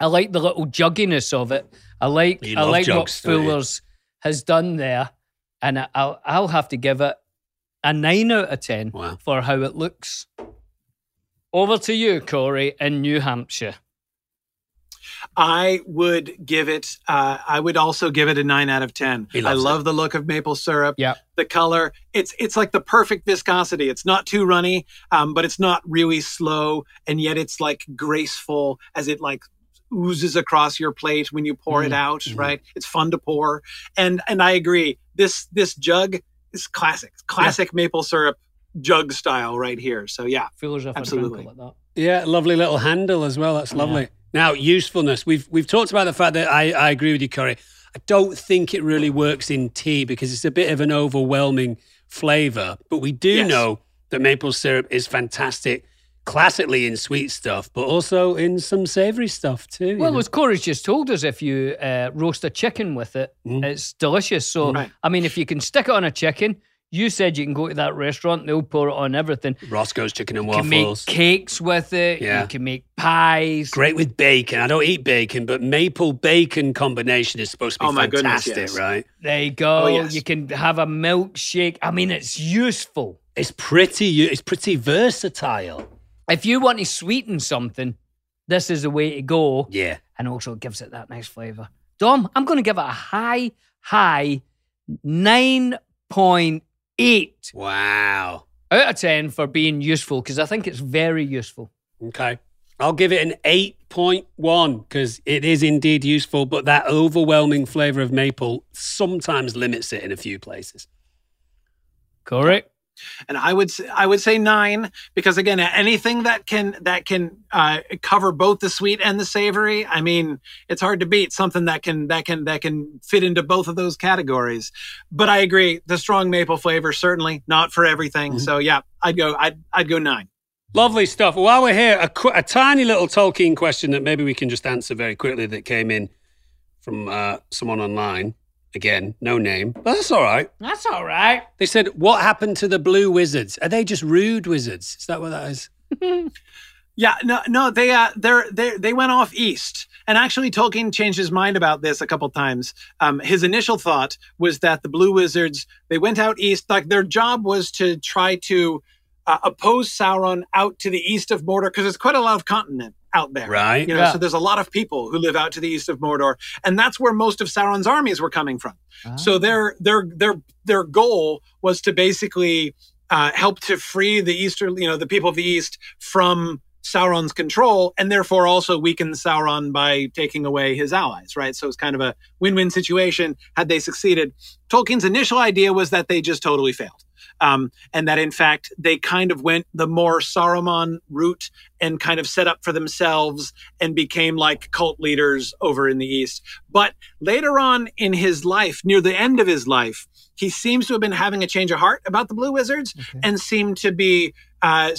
I like the little jugginess of it. I like You I like what jugs, don't? Fuller's has done there, and I- I'll I'll have to give it a nine out of ten Wow. for how it looks. Over to you, Corey, in New Hampshire. I would give it. Uh, I would also give it a nine out of ten. I loves love the look of maple syrup. Yeah. the color. It's it's like the perfect viscosity. It's not too runny, um, but it's not really slow, and yet it's like graceful as it like oozes across your plate when you pour it out. Right, it's fun to pour, and and I agree. This this jug is classic, classic maple syrup jug style right here. So yeah, Fuller's Absolutely. like that. Yeah, lovely little handle as well. That's lovely. Now, usefulness. We've we've talked about the fact that I, I agree with you, Corey. I don't think it really works in tea because it's a bit of an overwhelming flavour. But we do Yes. know that maple syrup is fantastic, classically in sweet stuff, but also in some savoury stuff too. Well, know. as Corey's just told us, if you uh, roast a chicken with it, Mm. it's delicious. So, Right. I mean, if you can stick it on a chicken, you said you can go to that restaurant, they'll pour it on everything. Roscoe's chicken and waffles. You can make waffles. cakes with it. Yeah. You can make pies. Great with bacon. I don't eat bacon, but maple bacon combination is supposed to be Oh, my goodness, fantastic, yes. right? There you go. Oh, yes. You can have a milkshake. I mean, it's useful. It's pretty. It's pretty versatile. If you want to sweeten something, this is the way to go. Yeah. And also it gives it that nice flavour. Dom, I'm going to give it a high, high 9.8 Wow. out of 10 for being useful because I think it's very useful. Okay. I'll give it an 8.1 because it is indeed useful, but that overwhelming flavour of maple sometimes limits it in a few places. Correct. And I would say, I would say nine because again, anything that can that can uh, cover both the sweet and the savory. I mean, it's hard to beat something that can that can that can fit into both of those categories. But I agree, the strong maple flavor certainly not for everything. So yeah, I'd go I'd I'd go nine. Lovely stuff. While we're here, a, qu- a tiny little Tolkien question that maybe we can just answer very quickly that came in from uh, someone online. Again, no name, but that's all right. That's all right. They said, What happened to the blue wizards? Are they just rude wizards? Is that what that is? Yeah, no, no, they uh, they're, they they went off east, and actually Tolkien changed his mind about this a couple times. Um, his initial thought was that the Blue Wizards they went out east, like their job was to try to uh, oppose Sauron out to the east of Mordor because there's quite a lot of continent out there, Right. You know, Yeah. so there's a lot of people who live out to the east of Mordor, and that's where most of Sauron's armies were coming from. So their their their their goal was to basically uh, help to free the eastern, you know, the people of the east from Sauron's control, and therefore also weaken Sauron by taking away his allies. Right. So it's kind of a win-win situation. Had they succeeded, Tolkien's initial idea was that they just totally failed. Um, and that in fact they kind of went the more Saruman route and kind of set up for themselves and became like cult leaders over in the east. But later on in his life, near the end of his life, he seems to have been having a change of heart about the Blue Wizards and seemed to be. Uh,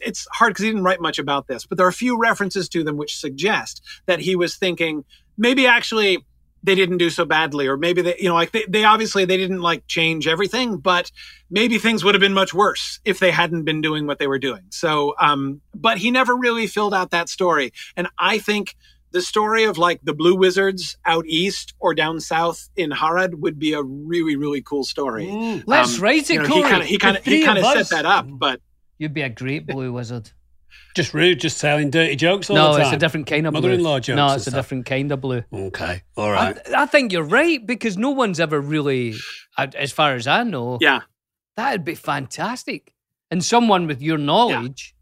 it's hard because he didn't write much about this, but there are a few references to them which suggest that he was thinking maybe actually they didn't do so badly, or maybe they, you know, like they, they obviously they didn't like change everything, but maybe things would have been much worse if they hadn't been doing what they were doing. So, um, but he never really filled out that story, and I think the story of like the blue wizards out east or down south in Harad would be a really really cool story. Let's Um, write it, you know, Corey. he kind of he kind of he kind of of set that up, but You'd be a great blue wizard. Just rude, just telling dirty jokes all no, the time. No, it's a different kind of blue. Mother-in-law jokes. No, it's a different kind of blue. Okay, all right. I, I think you're right because no one's ever really, as far as I know, Yeah. that'd be fantastic. And someone with your knowledge,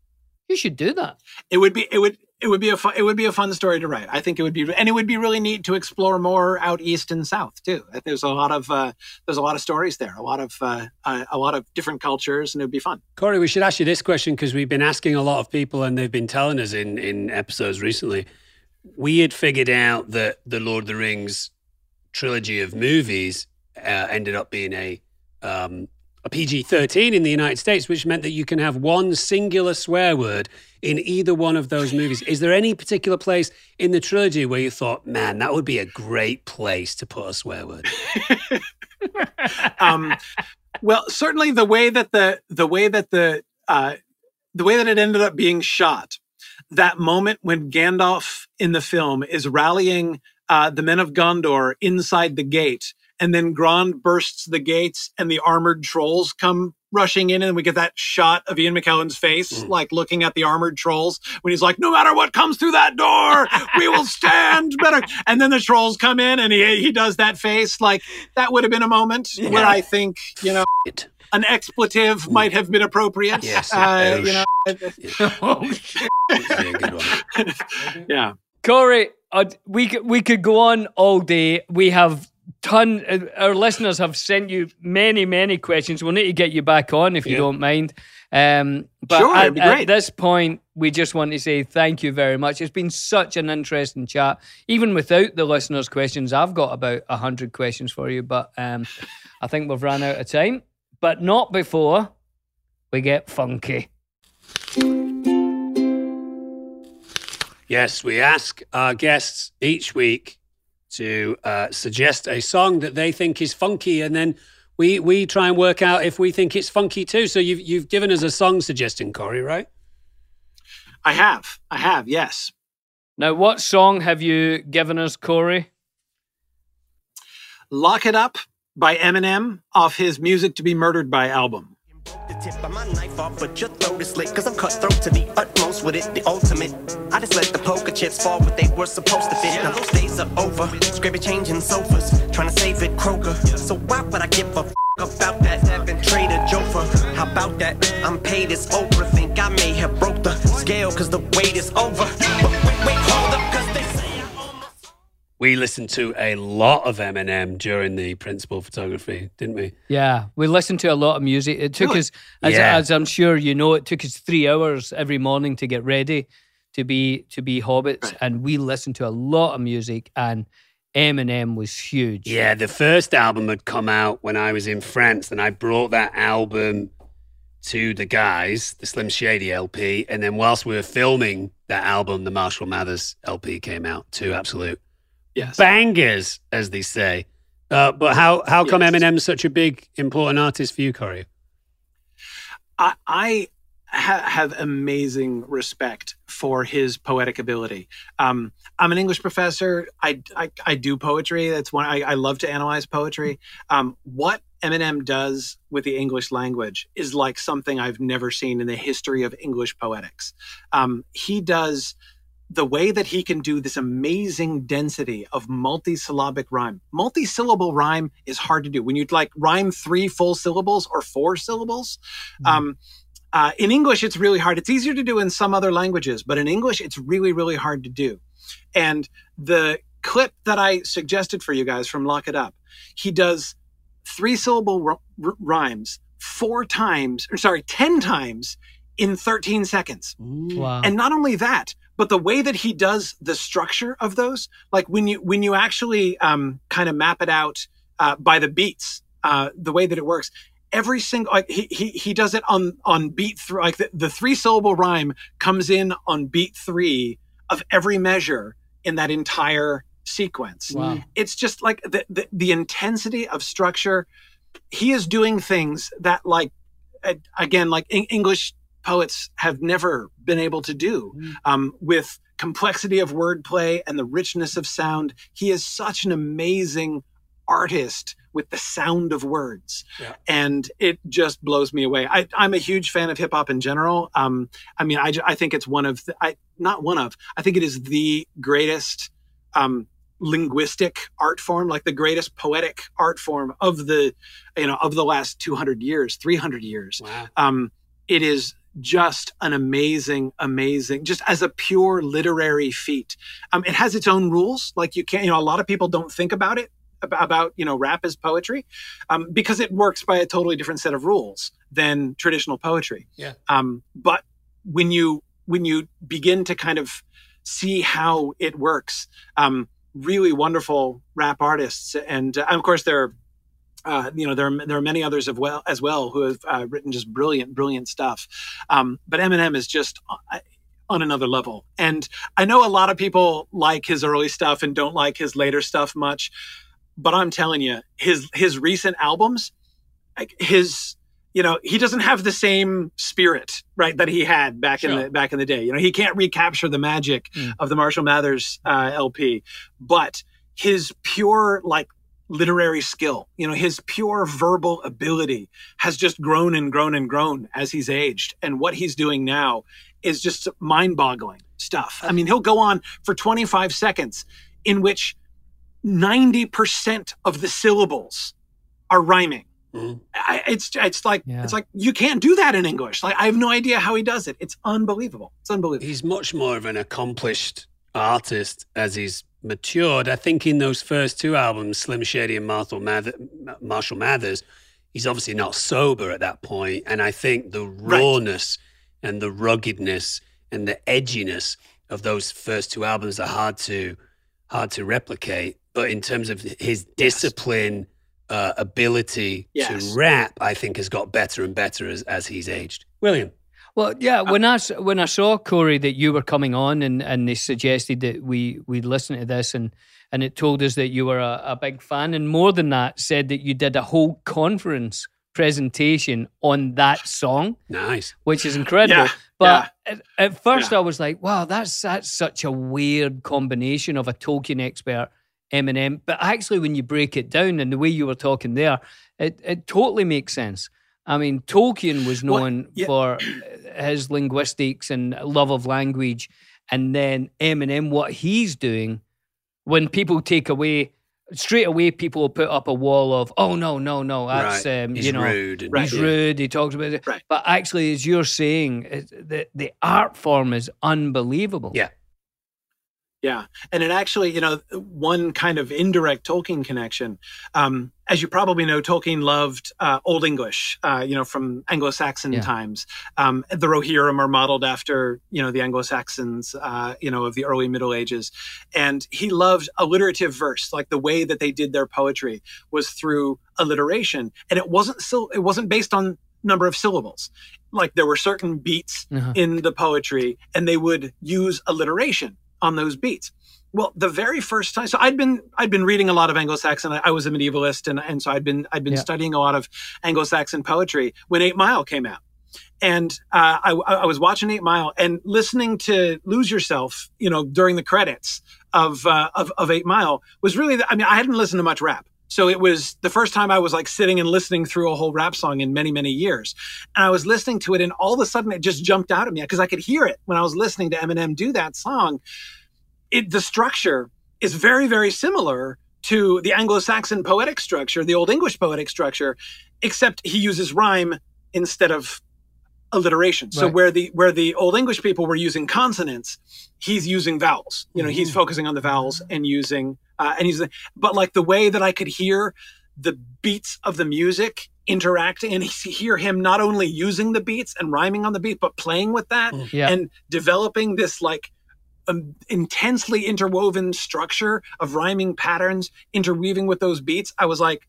you should do that. It would be it would it would be a fun, it would be a fun story to write. I think it would be and it would be really neat to explore more out east and south too. There's a lot of uh, there's a lot of stories there, a lot of uh, a lot of different cultures, and it would be fun. Corey, we should ask you this question because we've been asking a lot of people and they've been telling us in, in episodes recently. We had figured out that the Lord of the Rings trilogy of movies uh, ended up being a um, a PG thirteen in the United States, which meant that you can have one singular swear word in either one of those movies. Is there any particular place in the trilogy where you thought, man, that would be a great place to put a swear word? um, well, certainly the way that the the way that the uh, the way that it ended up being shot, that moment when Gandalf in the film is rallying uh, the men of Gondor inside the gate, and then Grond bursts the gates, and the armored trolls come rushing in, and we get that shot of Ian McKellen's face, like looking at the armored trolls when he's like, "No matter what comes through that door, we will stand better." And then the trolls come in, and he he does that face, like that would have been a moment where I think you know It. an expletive might have been appropriate. Yes. uh, you know, oh, shit. That'd be a good one. yeah. Corey, uh, we could, we could go on all day. We have ton. Uh, our listeners have sent you many many questions. We'll need to get you back on if you Yeah. don't mind. Um, but Sure, at, it'd be at this point, we just want to say thank you very much. It's been such an interesting chat. Even without the listeners' questions, I've got about a hundred questions for you, but um, I think we've run out of time. But not before we get funky. Yes, we ask our guests each week to uh, suggest a song that they think is funky, and then we we try and work out if we think it's funky too. So you've you've given us a song suggestion, Corey, right? I have. I have. Yes. Now, what song have you given us, Corey? Lock It Up by Eminem off his Music to Be Murdered by album. Tip of my knife off, but your throat is slit. Cause I'm cutthroat to the utmost with it, the ultimate. I just let the poker chips fall where they were supposed to fit. Now those days are over. Scrappy changing sofas, trying to save it Kroger. So why would I give a f- about that? Trader Jofa, how about that? I'm paid, it's over. Think I may have broke the scale cause the wait is over. But wait, wait, We listened to a lot of Eminem during the principal photography, didn't we? Yeah, we listened to a lot of music. It took us, as, Yeah. as I'm sure you know, it took us three hours every morning to get ready to be to be hobbits, and we listened to a lot of music. And Eminem was huge. Yeah, the first album had come out when I was in France, and I brought that album to the guys, the Slim Shady LP, and then whilst we were filming that album, the Marshall Mathers LP came out. Two absolute Yes. bangers, as they say. Uh, but how how come Yes. Eminem's such a big important artist for you, Corey? I, I ha- have amazing respect for his poetic ability. Um, I'm an English professor. I, I, I do poetry. That's one I, I love to analyze poetry. Um, what Eminem does with the English language is like something I've never seen in the history of English poetics. Um, he does the way that he can do this amazing density of multisyllabic rhyme. Multisyllable rhyme is hard to do. When you like rhyme three full syllables or four syllables, um, uh, in English, it's really hard. It's easier to do in some other languages, but in English, it's really, really hard to do. And the clip that I suggested for you guys from Lock It Up, he does three syllable r- r- rhymes four times, or sorry, 10 times in 13 seconds. Wow. And not only that, but the way that he does the structure of those, like when you when you actually um, kind of map it out uh, by the beats, uh, the way that it works, every single like he he he does it on on beat three, like the, the three syllable rhyme comes in on beat three of every measure in that entire sequence. Wow. It's just like the, the the intensity of structure. He is doing things that like again like Eng- English poets have never been able to do um, with complexity of wordplay and the richness of sound. He is such an amazing artist with the sound of words. Yeah. And it just blows me away. I, I'm a huge fan of hip hop in general. Um, I mean, I, I think it's one of, the, I, not one of, I think it is the greatest um, linguistic art form, like the greatest poetic art form of the, you know, of the last 200 years, 300 years. Wow. Um, it is just an amazing, amazing, just as a pure literary feat. Um, it has its own rules. Like you can't, you know, a lot of people don't think about it about, you know rap as poetry um, because it works by a totally different set of rules than traditional poetry. Yeah. Um, but when you when you begin to kind of see how it works, um, really wonderful rap artists, and, uh, of course there are. Uh, you know there are, there are many others as well as well who have uh, written just brilliant brilliant stuff, um, but Eminem is just uh, on another level. And I know a lot of people like his early stuff and don't like his later stuff much, but I'm telling you, his his recent albums, his you know he doesn't have the same spirit right that he had back in the back in the day you know he can't recapture the magic Mm. of the marshall mathers uh, lp but his pure like literary skill you know his pure verbal ability has just grown and grown and grown as he's aged and what he's doing now is just mind-boggling stuff i mean he'll go on for 25 seconds in which 90% of the syllables are rhyming Mhm. I, it's it's like Yeah. it's like you can't do that in English. Like I have no idea how he does it. It's unbelievable. It's unbelievable. He's much more of an accomplished artist as he's matured. I think in those first two albums, Slim Shady and Marshall, Mather, Marshall Mathers, he's obviously not sober at that point. And I think the rawness and the ruggedness and the edginess of those first two albums are hard to hard to replicate. But in terms of his discipline, uh, ability Yes. to rap, I think has got better and better as, as he's aged. William. Well, yeah. When I when I saw Corey that you were coming on and, and they suggested that we we listen to this and and it told us that you were a, a big fan and more than that said that you did a whole conference presentation on that song, Nice. which is incredible. Yeah, But at, at first Yeah. I was like, wow, that's that's such a weird combination of a Tolkien expert, Eminem. But actually, when you break it down and the way you were talking there, it, it totally makes sense. I mean, Tolkien was known yeah. for his linguistics and love of language, and then Eminem, what he's doing, when people take away straight away, people will put up a wall of, oh no, no, no, that's right. um, you know, rude. Right. he's rude. He talks about it, Right. but actually, as you're saying, the the art form is unbelievable. Yeah. Yeah, and it actually, you know, one kind of indirect Tolkien connection. Um, as you probably know, Tolkien loved uh, Old English, uh, you know, from Anglo-Saxon Yeah. times. Um, the Rohirrim are modeled after, you know, the Anglo-Saxons, uh, you know, of the early Middle Ages, and he loved alliterative verse, like the way that they did their poetry was through alliteration, and it wasn't still, it wasn't based on number of syllables. Like there were certain beats Uh-huh. in the poetry, and they would use alliteration on those beats. Well, the very first time, so I'd been I'd been reading a lot of Anglo-Saxon. I, I was a medievalist, and and so I'd been I'd been Yeah. studying a lot of Anglo-Saxon poetry when Eight Mile came out, and uh, I, I was watching Eight Mile and listening to "Lose Yourself," you know, during the credits of uh, of, of Eight Mile was really. The, I mean, I hadn't listened to much rap, so it was the first time I was like sitting and listening through a whole rap song in many many years, and I was listening to it, and all of a sudden it just jumped out at me because I could hear it when I was listening to Eminem do that song. It the structure is very very similar to the Anglo-Saxon poetic structure, the Old English poetic structure, except he uses rhyme instead of alliteration. So Right. where the where the Old English people were using consonants, he's using vowels. You know, he's focusing on the vowels and using uh, and he's but like the way that I could hear the beats of the music interacting and he- hear him not only using the beats and rhyming on the beat but playing with that Yeah. and developing this like um, intensely interwoven structure of rhyming patterns interweaving with those beats i was like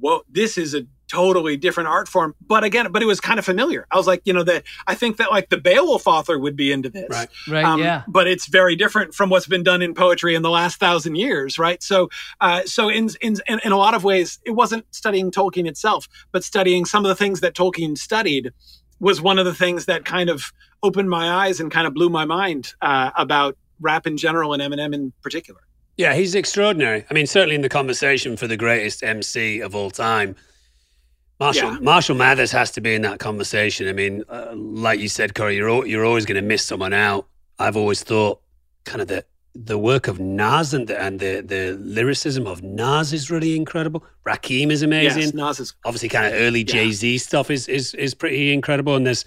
whoa this is a totally different art form but again but it was kind of familiar i was like you know that i think that like the beowulf author would be into this Right. Right. um, yeah. But it's very different from what's been done in poetry in the last thousand years, right? So, uh, so in, in in in a lot of ways, it wasn't studying Tolkien itself, but studying some of the things that Tolkien studied was one of the things that kind of opened my eyes and kind of blew my mind uh, about rap in general and Eminem in particular. Yeah, he's extraordinary. I mean, certainly in the conversation for the greatest MC of all time, Marshall Yeah. Marshall Mathers has to be in that conversation. I mean, uh, like you said, Corey, you're you're always going to miss someone out. I've always thought kind of the the work of Nas and the and the, the lyricism of Nas is really incredible. Rakim is amazing Yes, Nas is obviously kind of early Yeah. Jay Z stuff is is is pretty incredible. And there's,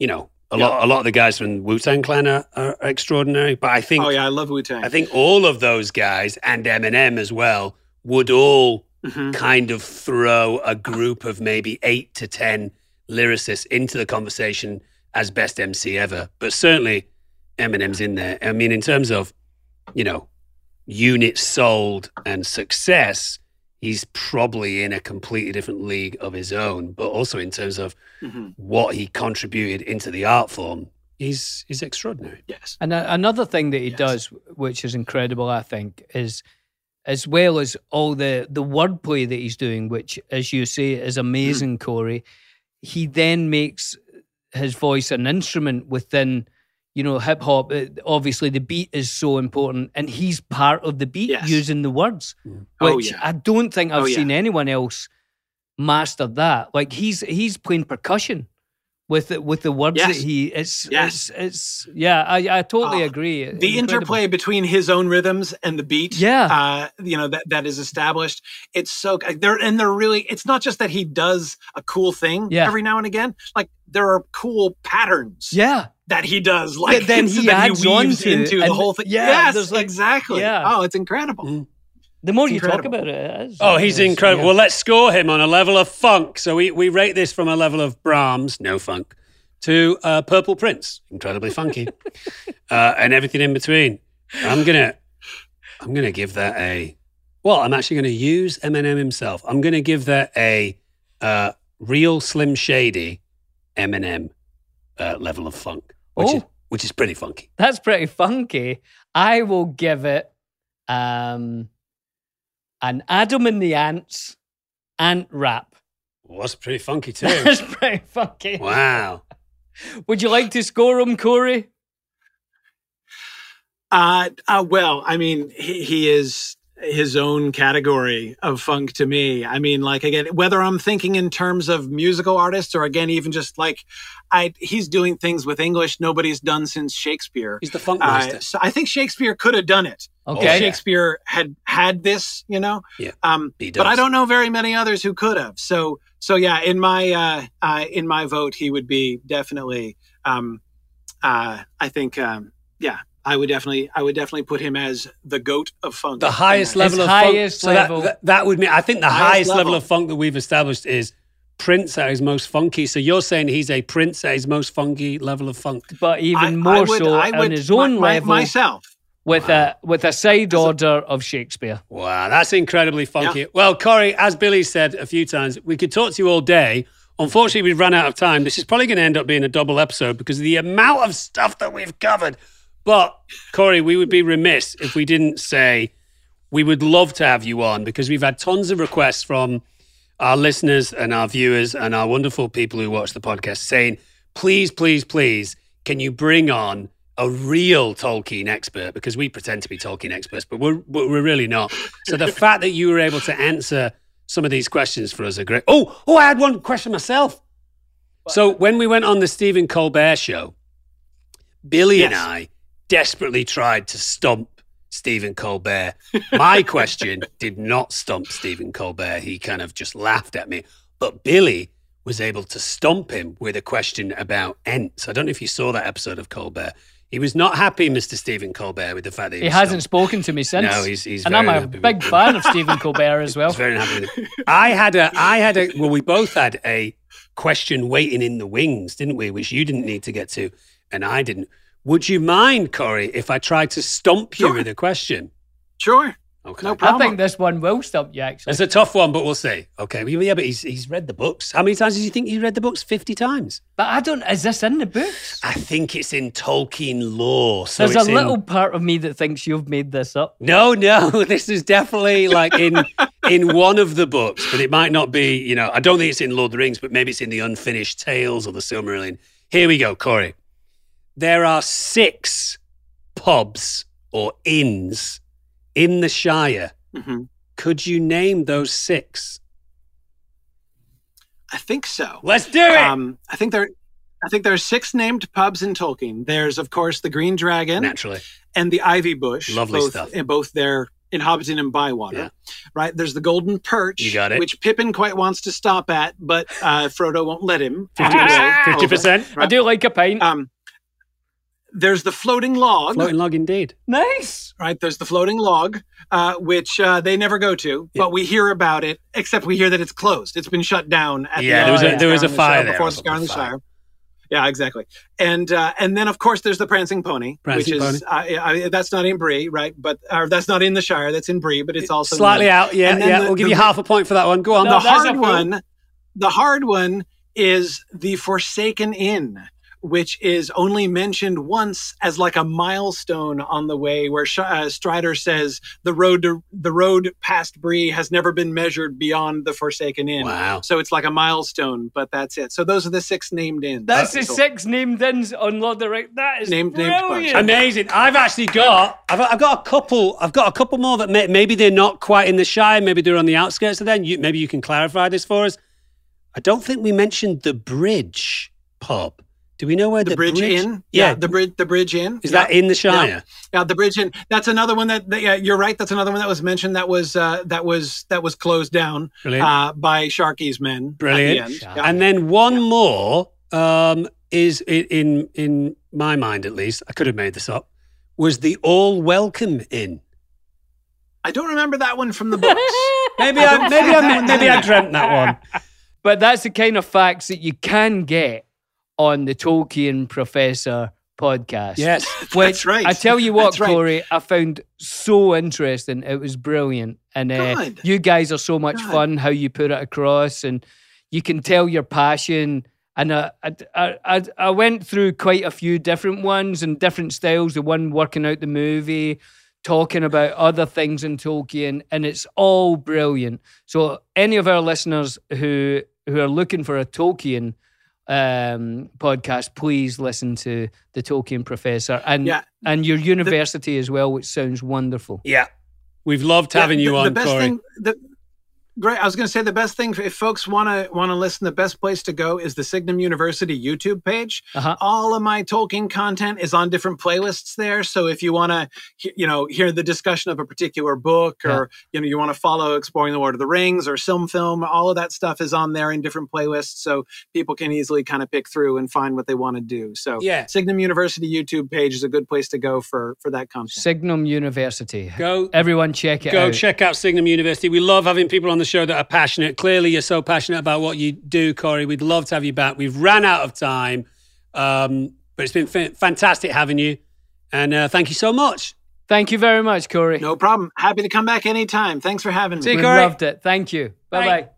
you know, a Yeah. lot a lot of the guys from Wu Tang Clan are, are extraordinary. But I think Oh yeah, I love Wu Tang. I think all of those guys and Eminem as well would all Mhm. kind of throw a group of maybe eight to ten lyricists into the conversation as best MC ever. But certainly Eminem's in there. I mean, in terms of, you know, units sold and success, he's probably in a completely different league of his own. But also in terms of Mhm. what he contributed into the art form, he's he's extraordinary. Yes. And a- another thing that he Yes. does, which is incredible, I think, is as well as all the the wordplay that he's doing, which, as you say, is amazing, Corey. He then makes his voice an instrument within, you know, hip hop. Uh, Obviously, the beat is so important, and he's part of the beat Yes. using the words, Oh, which yeah. I don't think I've Oh, yeah. seen anyone else master that. Like he's he's playing percussion. With the, with the words Yes. that he it's Yes. it's it's yeah I I totally Oh, agree the Incredible. interplay between his own rhythms and the beat Yeah. uh you know that that is established it's so there and they're really it's not just that he does a cool thing Yeah. every now and again like there are cool patterns yeah that he does like then he that adds he weaves into the whole thing yeah, yes like- exactly yeah. oh it's incredible Mm. The more It's you talk about it, it is Oh, he's It's- incredible. yeah. Well, let's score him on a level of funk. So we, we rate this from a level of Brahms, no funk, to uh, Purple Prince, incredibly funky, uh, and everything in between. I'm gonna I'm gonna give that a. Well, I'm actually gonna use Eminem himself. I'm gonna give that a uh, real Slim Shady Eminem uh, level of funk, which is Oh. which is pretty funky. that's pretty funky I will give it um an Adam and the Ants ant rap Well, that's pretty funky too. that's pretty funky wow. would you like to score him Corey Uh, uh, well, I mean, he, he is his own category of funk to me. I mean, like again, whether I'm thinking in terms of musical artists or again, even just like I, he's doing things with English nobody's done since Shakespeare. He's the funk Uh, master. so I think Shakespeare could have done it. Okay Shakespeare had had this, you know. Yeah, Um, he but I don't know very many others who could have. So, so yeah, in my uh, uh, in my vote, he would be definitely. Um, uh, I think, um, yeah, I would definitely, I would definitely put him as the goat of funk. the highest level His of highest funk. So that- level. that, that would mean I think the highest, Highest level. level. of funk that we've established is Prince at his most funky. So you're saying he's a Prince at his most funky level of funk. but even I- more I would- so I on his own my- my- level myself. with a with a side order of Shakespeare Wow, that's incredibly funky. Well, Corey, as Billy said a few times, we could talk to you all day. Unfortunately, we've run out of time. This is probably going to end up being a double episode because of the amount of stuff that we've covered. But Corey, we would be remiss if we didn't say we would love to have you on because we've had tons of requests from our listeners and our viewers and our wonderful people who watch the podcast saying, please, please, please, can you bring on a real Tolkien expert? Because we pretend to be Tolkien experts, but we're, we're really not. So the fact that you were able to answer some of these questions for us are great. Oh, oh, I had one question myself. So when we went on the Stephen Colbert show, Billy and I desperately tried to stump Stephen Colbert. My question did not stump Stephen Colbert. He kind of just laughed at me. But Billy was able to stump him with a question about Ents. I don't know if you saw that episode of Colbert. He was not happy, Mr. Stephen Colbert, with the fact that he, he hasn't stumped. spoken to me since No, he's- he's and I'm a big fan of Stephen Colbert as well He's very it. I had a, I had a, well, we both had a question waiting in the wings, didn't we? Which you didn't need to get to, and I didn't. Would you mind, Corey, if I tried to stump you Sure. with a question? Sure. Okay. No problem. I think this one will stump you actually It's a tough one, but we'll see. Okay. well, Yeah, but he's, he's read the books. How many times do you think he's read the books? 50 times. but I don't is this in the books I think it's in Tolkien lore. So there's a it's in- little part of me that thinks you've made this up No, no, this is definitely like in in one of the books, but it might not be. You know, I don't think it's in Lord of the Rings, but maybe it's in the Unfinished Tales or the Silmarillion. Here we go, Corey. There are six pubs or inns in the Shire. Mhm. Could you name those six? I think so. Let's do it. Um, I think there. I think there are six named pubs in Tolkien. There's, of course, the Green Dragon Naturally. and the Ivy Bush. Lovely both, stuff. And both there in Hobbiton and Bywater. Yeah. Right. There's the Golden Perch. You got it. Which Pippin quite wants to stop at, but uh, Frodo won't let him. 50%. way 50%. I do like a pint. Um, there's the floating log. Floating log indeed. nice. right? There's the floating log, uh, which uh, they never go to, but we hear about it. Except we hear that it's closed. It's been shut down. At Yeah, the there was end a- of there was a in the fire there before the Scar in the fire. Shire. Yeah, exactly. And uh, and then of course there's the prancing pony, Prancing which is uh, I, that's not in Bree, right? But or that's not in the Shire. That's in Bree, but it's also Slightly in- out. Yeah, yeah. the- we'll give the- you half a point for that one. Go on. the hard one the hard one is the forsaken inn which is only mentioned once as like a milestone on the way where Sh- uh, strider says the road to the road past Bree has never been measured beyond the forsaken inn Wow. so it's like a milestone but that's it so those are the six named inns That's the So- six named inns on Lord the Rings. That is Named- named brilliant. Amazing. I've actually got, I've, I've got a couple, I've got a couple more that may, maybe they're not quite in the Shire, maybe they're on the outskirts of them. You, maybe you can clarify this for us. I don't think we mentioned the Bridge pub. Do we know where the, the bridge, inn Yeah. the bridge the bridge inn Is Yeah. that in the Shire? Yeah, the bridge inn. That's another one that, that- yeah, you're right. That's another one that was mentioned. That was uh, that was that was closed down Brilliant. uh, by Sharky's men. at the Brilliant. Yeah. And then one more um, is i- in in my mind at least. I could have made this up. Was the All Welcome Inn? I don't remember that one from the books. Maybe I I, maybe I maybe I dreamt that one. But that's the kind of facts that you can get on the Tolkien Professor podcast. Yes. Which right. I tell you what, That's right. Corey, I found so interesting. It was brilliant. And uh, you guys are so much Good. fun how you put it across and you can tell your passion. And I, I, I, I- I went through quite a few different ones and different styles. The one working out the movie, talking about other things in Tolkien, and it's all brilliant. So, any of our listeners who who are looking for a Tolkien um, podcast, please listen to the Tolkien Professor and Yeah. and your university as well, which sounds wonderful. Yeah. We've loved Yeah, having you the, on, the best Corey. thing. The, great. I was going to say the best thing if folks want to want to listen. The best place to go is the Signum University YouTube page. Uh-huh. All of my Tolkien content is on different playlists there. So if you want to, you know, hear the discussion of a particular book, or you know, you want to follow exploring the Lord of the Rings or SilmFilm, all of that stuff is on there in different playlists, so people can easily kind of pick through and find what they want to do. So Yeah. Signum University YouTube page is a good place to go for for that content. Signum University. Go Everyone check it out. Go out. check out Signum University. We love having people on the show that are passionate. Clearly, you're so passionate about what you do, Corey. We'd love to have you back. We've ran out of time, um, but it's been fa- fantastic having you. And uh, thank you so much. Thank you very much, Corey. No problem. Happy to come back anytime. Thanks for having me. Take we Corey. loved it. Thank you. Bye Bye. bye.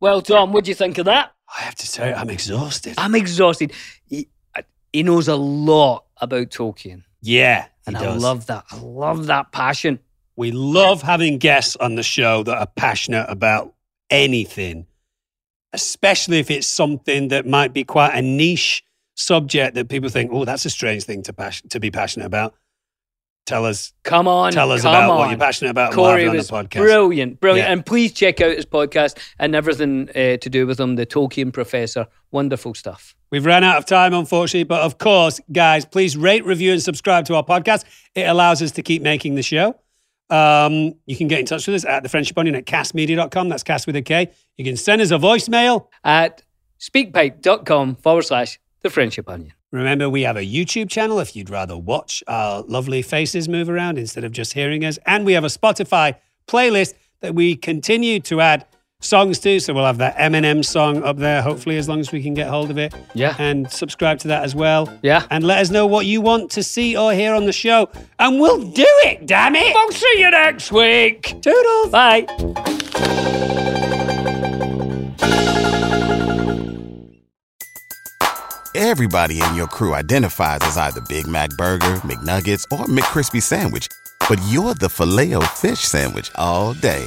Well, Dom, what do you think of that? I have to tell you, I'm exhausted. I'm exhausted. He, he knows a lot about Tolkien, Yeah, he and I does. love that. I love that passion. We love having guests on the show that are passionate about anything, especially if it's something that might be quite a niche subject that people think, oh, that's a strange thing to, pas- to be passionate about. Tell us, Come on, tell us about on. what you're passionate about. Corey was the podcast. brilliant, brilliant, Yeah. and please check out his podcast and everything uh, to do with him. The Tolkien Professor, wonderful stuff. We've run out of time, unfortunately. But of course, guys, please rate, review, and subscribe to our podcast. It allows us to keep making the show. Um, you can get in touch with us at the Friendship Onion at kastmedia.com. That's cast with a K. You can send us a voicemail. At speakpipe.com forward slash the Friendship Onion. Remember, we have a YouTube channel if you'd rather watch our lovely faces move around instead of just hearing us. And we have a Spotify playlist that we continue to add songs too. So we'll have that Eminem song up there, hopefully, as long as we can get hold of it. Yeah. And subscribe to that as well. Yeah. And let us know what you want to see or hear on the show. And we'll do it, damn it. I'll see you next week. Toodles. Bye. Everybody in your crew identifies as either Big Mac Burger, McNuggets, or McCrispy Sandwich. But you're the Filet-O-Fish Sandwich all day.